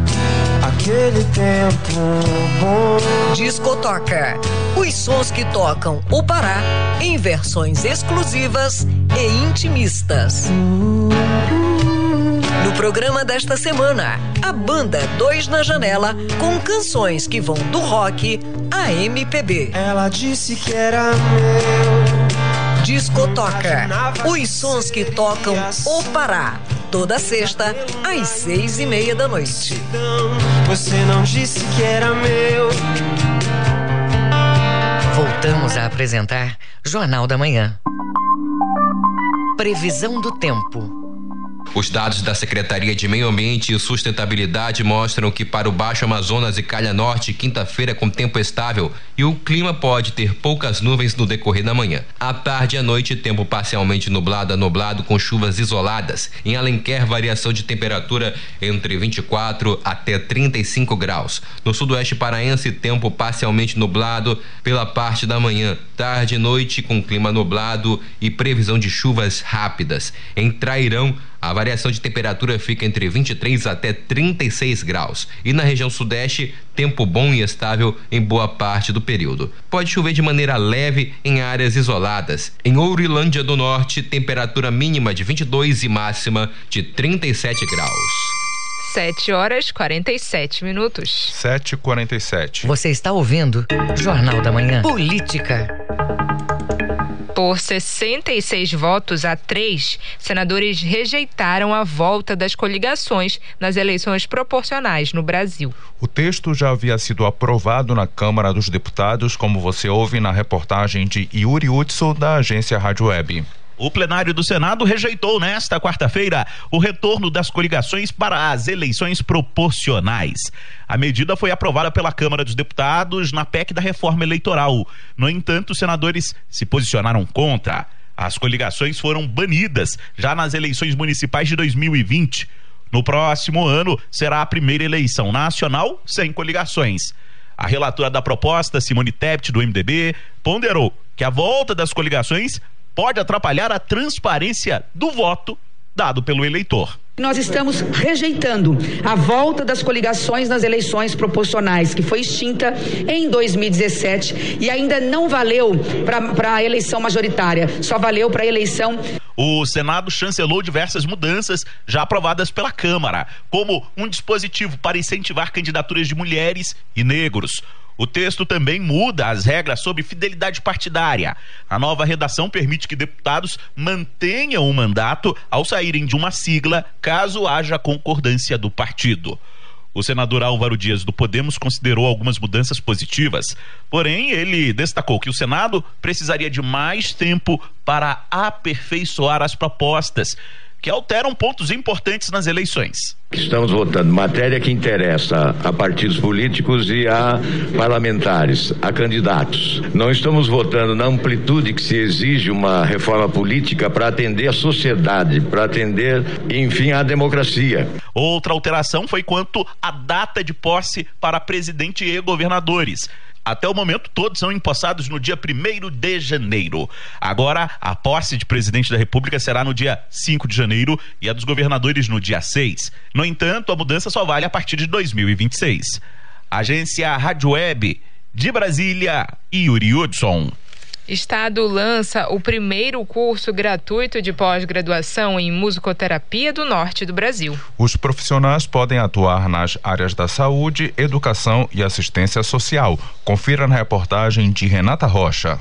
Speaker 31: Aquele tempo bom.
Speaker 30: Discotoca. Os sons que tocam o Pará em versões exclusivas e intimistas. No programa desta semana, a banda Dois na Janela com canções que vão do rock a MPB.
Speaker 31: Ela disse que era meu.
Speaker 30: Discotoca. Os sons que tocam o Pará. Toda sexta, às seis e meia da noite.
Speaker 31: Você não disse que era meu.
Speaker 6: Voltamos a apresentar Jornal da Manhã. Previsão do tempo.
Speaker 15: Os dados da Secretaria de Meio Ambiente e Sustentabilidade mostram que para o Baixo Amazonas e Calha Norte, quinta-feira com tempo estável e o clima pode ter poucas nuvens no decorrer da manhã. À tarde e à noite, tempo parcialmente nublado a nublado com chuvas isoladas. Em Alenquer, variação de temperatura entre 24 até 35 graus. No sudoeste paraense, tempo parcialmente nublado pela parte da manhã. Tarde e noite com clima nublado e previsão de chuvas rápidas. Em Trairão, a variação de temperatura fica entre 23 até 36 graus. E na região sudeste, tempo bom e estável em boa parte do período. Pode chover de maneira leve em áreas isoladas. Em Ourilândia do Norte, temperatura mínima de 22 e máxima de 37 graus.
Speaker 1: 7 horas 47 minutos.
Speaker 2: 7h47.
Speaker 6: Você está ouvindo Jornal da Manhã. Política.
Speaker 1: Por 66 votos a 3, senadores rejeitaram a volta das coligações nas eleições proporcionais no Brasil.
Speaker 2: O texto já havia sido aprovado na Câmara dos Deputados, como você ouve na reportagem de Yuri Utso, da agência Rádio Web.
Speaker 32: O plenário do Senado rejeitou nesta quarta-feira o retorno das coligações para as eleições proporcionais. A medida foi aprovada pela Câmara dos Deputados na PEC da reforma eleitoral. No entanto, os senadores se posicionaram contra. As coligações foram banidas já nas eleições municipais de 2020. No próximo ano será a primeira eleição nacional sem coligações. A relatora da proposta, Simone Tebet, do MDB, ponderou que a volta das coligações pode atrapalhar a transparência do voto dado pelo eleitor.
Speaker 33: Nós estamos rejeitando a volta das coligações nas eleições proporcionais, que foi extinta em 2017 e ainda não valeu para a eleição majoritária, só valeu para a eleição.
Speaker 32: O Senado chancelou diversas mudanças já aprovadas pela Câmara, como um dispositivo para incentivar candidaturas de mulheres e negros. O texto também muda as regras sobre fidelidade partidária. A nova redação permite que deputados mantenham o mandato ao saírem de uma sigla, caso haja concordância do partido. O senador Álvaro Dias do Podemos considerou algumas mudanças positivas, porém ele destacou que o Senado precisaria de mais tempo para aperfeiçoar as propostas que alteram pontos importantes nas eleições.
Speaker 34: Estamos votando matéria que interessa a partidos políticos e a parlamentares, a candidatos. Não estamos votando na amplitude que se exige uma reforma política para atender a sociedade, para atender, enfim, a democracia.
Speaker 32: Outra alteração foi quanto à data de posse para presidente e governadores. Até o momento, todos são empossados no dia 1 de janeiro. Agora, a posse de presidente da República será no dia 5 de janeiro e a dos governadores no dia 6. No entanto, a mudança só vale a partir de 2026. Agência Rádio Web de Brasília, Yuri Hudson.
Speaker 1: Estado lança o primeiro curso gratuito de pós-graduação em musicoterapia do norte do Brasil.
Speaker 2: Os profissionais podem atuar nas áreas da saúde, educação e assistência social. Confira na reportagem de Renata Rocha.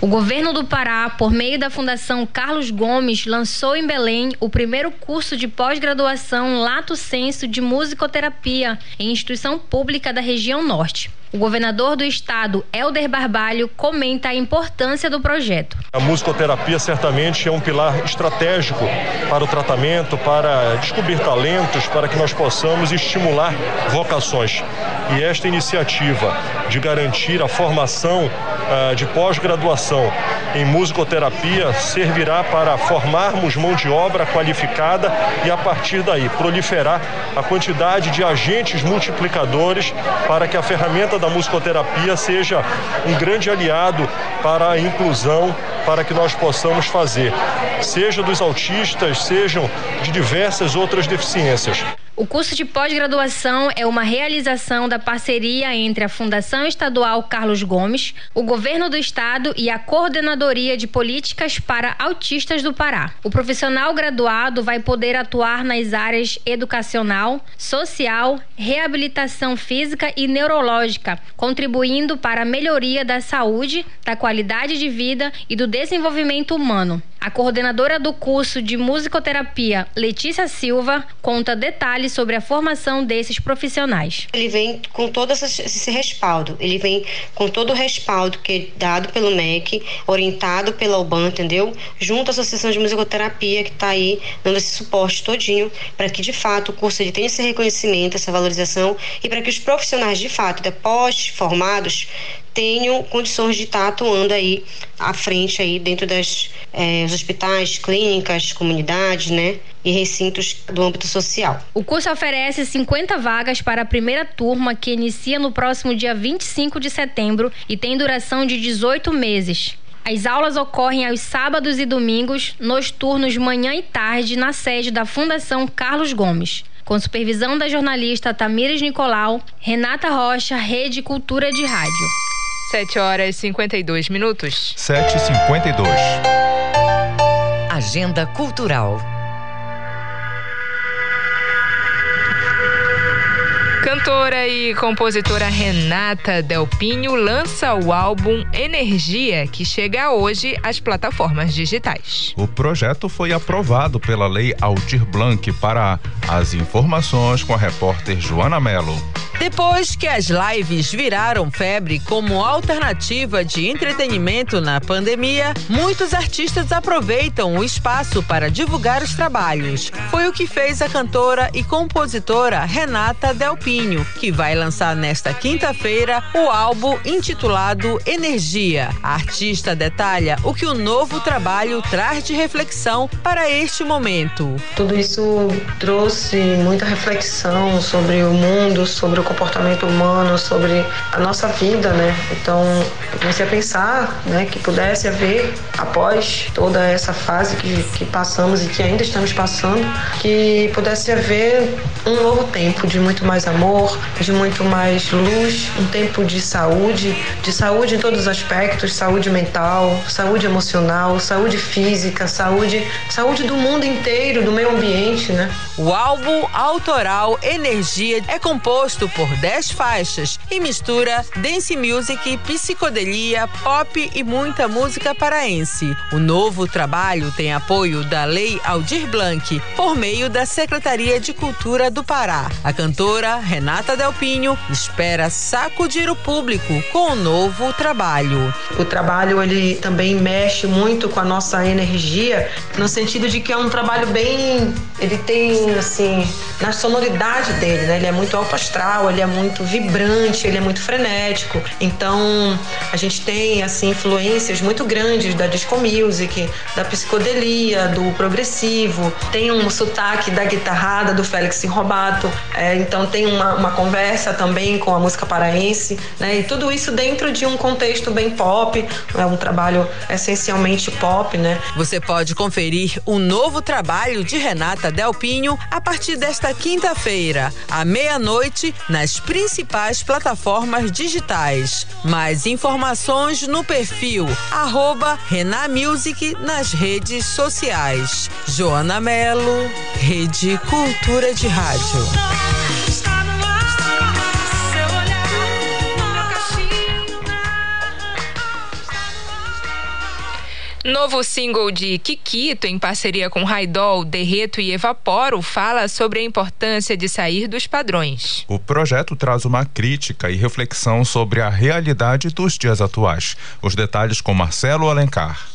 Speaker 35: O governo do Pará, por meio da Fundação Carlos Gomes, lançou em Belém o primeiro curso de pós-graduação Lato Senso de Musicoterapia em instituição pública da região norte. O governador do estado, Helder Barbalho, comenta a importância do projeto.
Speaker 8: A musicoterapia certamente é um pilar estratégico para o tratamento, para descobrir talentos, para que nós possamos estimular vocações. E esta iniciativa de garantir a formação uh, de pós-graduação em musicoterapia servirá para formarmos mão de obra qualificada e, a partir daí, proliferar a quantidade de agentes multiplicadores para que a ferramenta da musicoterapia seja um grande aliado para a inclusão, para que nós possamos fazer, seja dos autistas, sejam de diversas outras deficiências.
Speaker 35: O curso de pós-graduação é uma realização da parceria entre a Fundação Estadual Carlos Gomes, o Governo do Estado e a Coordenadoria de Políticas para Autistas do Pará. O profissional graduado vai poder atuar nas áreas educacional, social, reabilitação física e neurológica, contribuindo para a melhoria da saúde, da qualidade de vida e do desenvolvimento humano. A coordenadora do curso de musicoterapia, Letícia Silva, conta detalhes sobre a formação desses profissionais.
Speaker 36: Ele vem com todo esse respaldo, ele vem com todo o respaldo que é dado pelo MEC, orientado pela UBAN, entendeu? Junto à Associação de Musicoterapia, que está aí dando esse suporte todinho, para que de fato o curso ele tenha esse reconhecimento, essa valorização e para que os profissionais de fato, depois formados, tenham condições de estar atuando aí à frente aí dentro das eh, hospitais, clínicas, comunidades, né? E recintos do âmbito social.
Speaker 35: O curso oferece 50 vagas para a primeira turma que inicia no próximo dia 25 de setembro e tem duração de 18 meses. As aulas ocorrem aos sábados e domingos, nos turnos manhã e tarde, na sede da Fundação Carlos Gomes. Com supervisão da jornalista Tamires Nicolau, Renata Rocha, Rede Cultura de Rádio.
Speaker 1: 7 horas e 52 minutos.
Speaker 2: 7 e 52
Speaker 6: Agenda Cultural.
Speaker 1: Cantora e compositora Renata Delpinho lança o álbum Energia, que chega hoje às plataformas digitais.
Speaker 2: O projeto foi aprovado pela Lei Aldir Blanc para as informações com a repórter Joana Mello.
Speaker 27: Depois que as lives viraram febre como alternativa de entretenimento na pandemia, muitos artistas aproveitam o espaço para divulgar os trabalhos. Foi o que fez a cantora e compositora Renata Delpinho, que vai lançar nesta quinta-feira o álbum intitulado Energia. A artista detalha o que o novo trabalho traz de reflexão para este momento.
Speaker 18: Tudo isso trouxe muita reflexão sobre o mundo, sobre o comportamento humano, sobre a nossa vida, né? Então, eu comecei a pensar, né, que pudesse haver após toda essa fase que, que passamos e que ainda estamos passando, que pudesse haver um novo tempo de muito mais amor, de muito mais luz, um tempo de saúde, de saúde em todos os aspectos, saúde mental, saúde emocional, saúde física, saúde, saúde do mundo inteiro, do meio ambiente, né?
Speaker 27: O álbum autoral Energia é composto por 10 faixas e mistura dance music, psicodelia, pop e muita música paraense. O novo trabalho tem apoio da Lei Aldir Blanc por meio da Secretaria de Cultura do Pará. A cantora Renata Delpinho espera sacudir o público com o novo trabalho.
Speaker 18: O trabalho ele também mexe muito com a nossa energia, no sentido de que é um trabalho bem, ele tem assim, na sonoridade dele, né? Ele é muito alto astral, ele é muito vibrante, ele é muito frenético. Então, a gente tem assim influências muito grandes da disco music, da psicodelia, do progressivo. Tem um sotaque da guitarrada do Félix Robato. É, então tem uma, uma conversa também com a música paraense, né? E tudo isso dentro de um contexto bem pop. É um trabalho essencialmente pop, né?
Speaker 27: Você pode conferir o novo trabalho de Renata Delpinho a partir desta quinta-feira, à meia-noite, nas principais plataformas digitais. Mais informações no perfil arroba Renamusic nas redes sociais. Joana Melo, Rede Cultura de Rádio.
Speaker 1: Novo single de Kikito, em parceria com Raidol, Derreto e Evaporo, fala sobre a importância de sair dos padrões.
Speaker 2: O projeto traz uma crítica e reflexão sobre a realidade dos dias atuais. Os detalhes com Marcelo Alencar.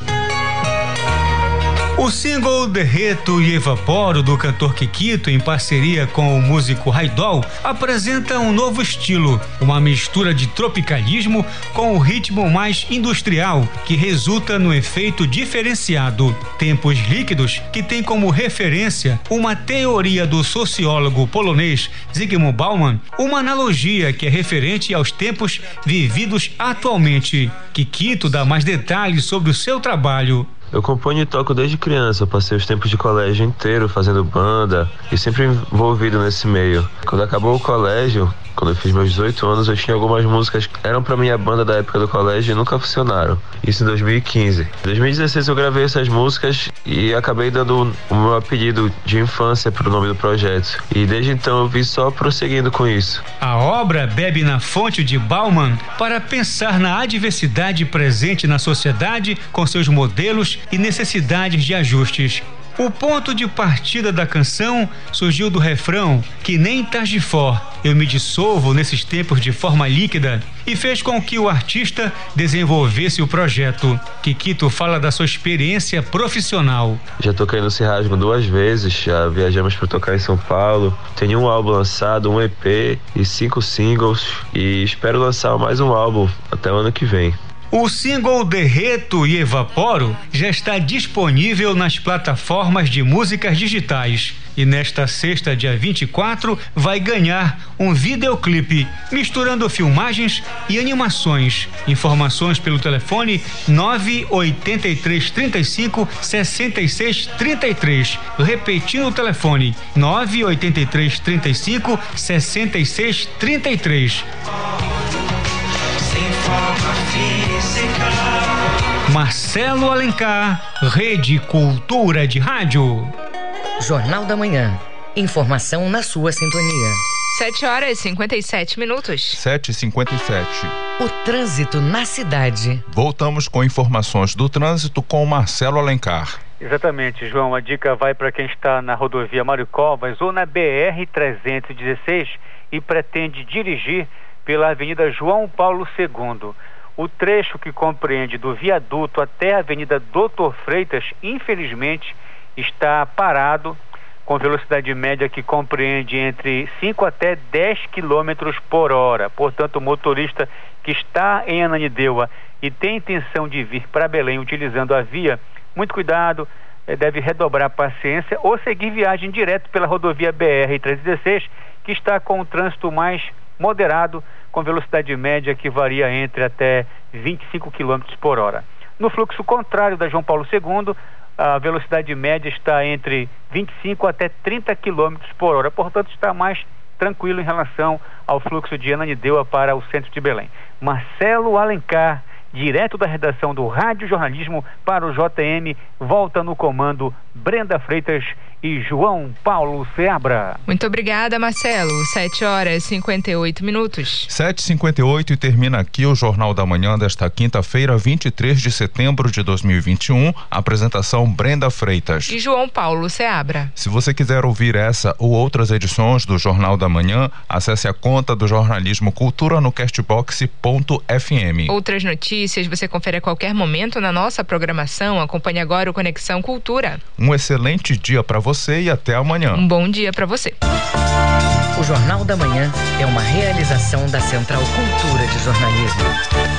Speaker 4: O single Derreto e Evaporo do cantor Kikito, em parceria com o músico Raidol, apresenta um novo estilo, uma mistura de tropicalismo com o ritmo mais industrial, que resulta no efeito diferenciado. Tempos líquidos, que tem como referência uma teoria do sociólogo polonês Zygmunt Bauman, uma analogia que é referente aos tempos vividos atualmente. Kikito dá mais detalhes sobre o seu trabalho.
Speaker 11: Eu componho e toco desde criança, passei os tempos de colégio inteiro fazendo banda e sempre envolvido nesse meio. Quando acabou o colégio, quando eu fiz meus 18 anos, eu tinha algumas músicas que eram para minha banda da época do colégio e nunca funcionaram. Isso em 2015. Em 2016 eu gravei essas músicas e acabei dando o meu apelido de infância para o nome do projeto. E desde então eu vim só prosseguindo com isso.
Speaker 4: A obra bebe na fonte de Bauman para pensar na adversidade presente na sociedade com seus modelos e necessidades de ajustes. O ponto de partida da canção surgiu do refrão que nem for, eu me dissolvo nesses tempos de forma líquida e fez com que o artista desenvolvesse o projeto. Kikito fala da sua experiência profissional.
Speaker 11: Já toquei no Cirrasgo duas vezes, já viajamos para tocar em São Paulo. Tenho um álbum lançado, um EP e cinco singles e espero lançar mais um álbum até o ano que vem.
Speaker 4: O single Derreto e Evaporo já está disponível nas plataformas de músicas digitais. E nesta sexta, dia 24, vai ganhar um videoclipe misturando filmagens e animações. Informações pelo telefone 983 35 66 33. Repetindo o telefone 983 35 66 33. Marcelo Alencar, Rede Cultura de Rádio.
Speaker 6: Jornal da Manhã. Informação na sua sintonia.
Speaker 1: 7 horas e 57 minutos.
Speaker 2: 7 e 57
Speaker 6: O trânsito na cidade.
Speaker 2: Voltamos com informações do trânsito com Marcelo Alencar.
Speaker 16: Exatamente, João. A dica vai para quem está na rodovia Mário Covas ou na BR 316 e pretende dirigir pela Avenida João Paulo II. O trecho que compreende do viaduto até a Avenida Doutor Freitas, infelizmente, está parado com velocidade média que compreende entre 5 até 10 km por hora. Portanto, o motorista que está em Ananindeua e tem intenção de vir para Belém utilizando a via, muito cuidado, eh, deve redobrar a paciência ou seguir viagem direto pela rodovia BR-316, que está com o trânsito mais moderado com velocidade média que varia entre até 25 km por hora. No fluxo contrário da João Paulo II, a velocidade média está entre 25 até 30 km por hora, portanto está mais tranquilo em relação ao fluxo de Ananindeua para o centro de Belém. Marcelo Alencar, direto da redação do Rádio Jornalismo para o JM, volta no comando Brenda Freitas
Speaker 37: e João Paulo Seabra.
Speaker 1: Muito obrigada, Marcelo. 7 horas e 58 minutos.
Speaker 2: 7h58 e termina aqui o Jornal da Manhã desta quinta-feira, 23 de setembro de 2021. Apresentação Brenda Freitas.
Speaker 1: E João Paulo Seabra.
Speaker 2: Se você quiser ouvir essa ou outras edições do Jornal da Manhã, acesse a conta do Jornalismo Cultura no castbox.fm.
Speaker 1: Outras notícias você confere a qualquer momento na nossa programação. Acompanhe agora o Conexão Cultura.
Speaker 2: Um excelente dia para você e até amanhã.
Speaker 1: Um bom dia para você.
Speaker 6: O Jornal da Manhã é uma realização da Central Cultura de Jornalismo.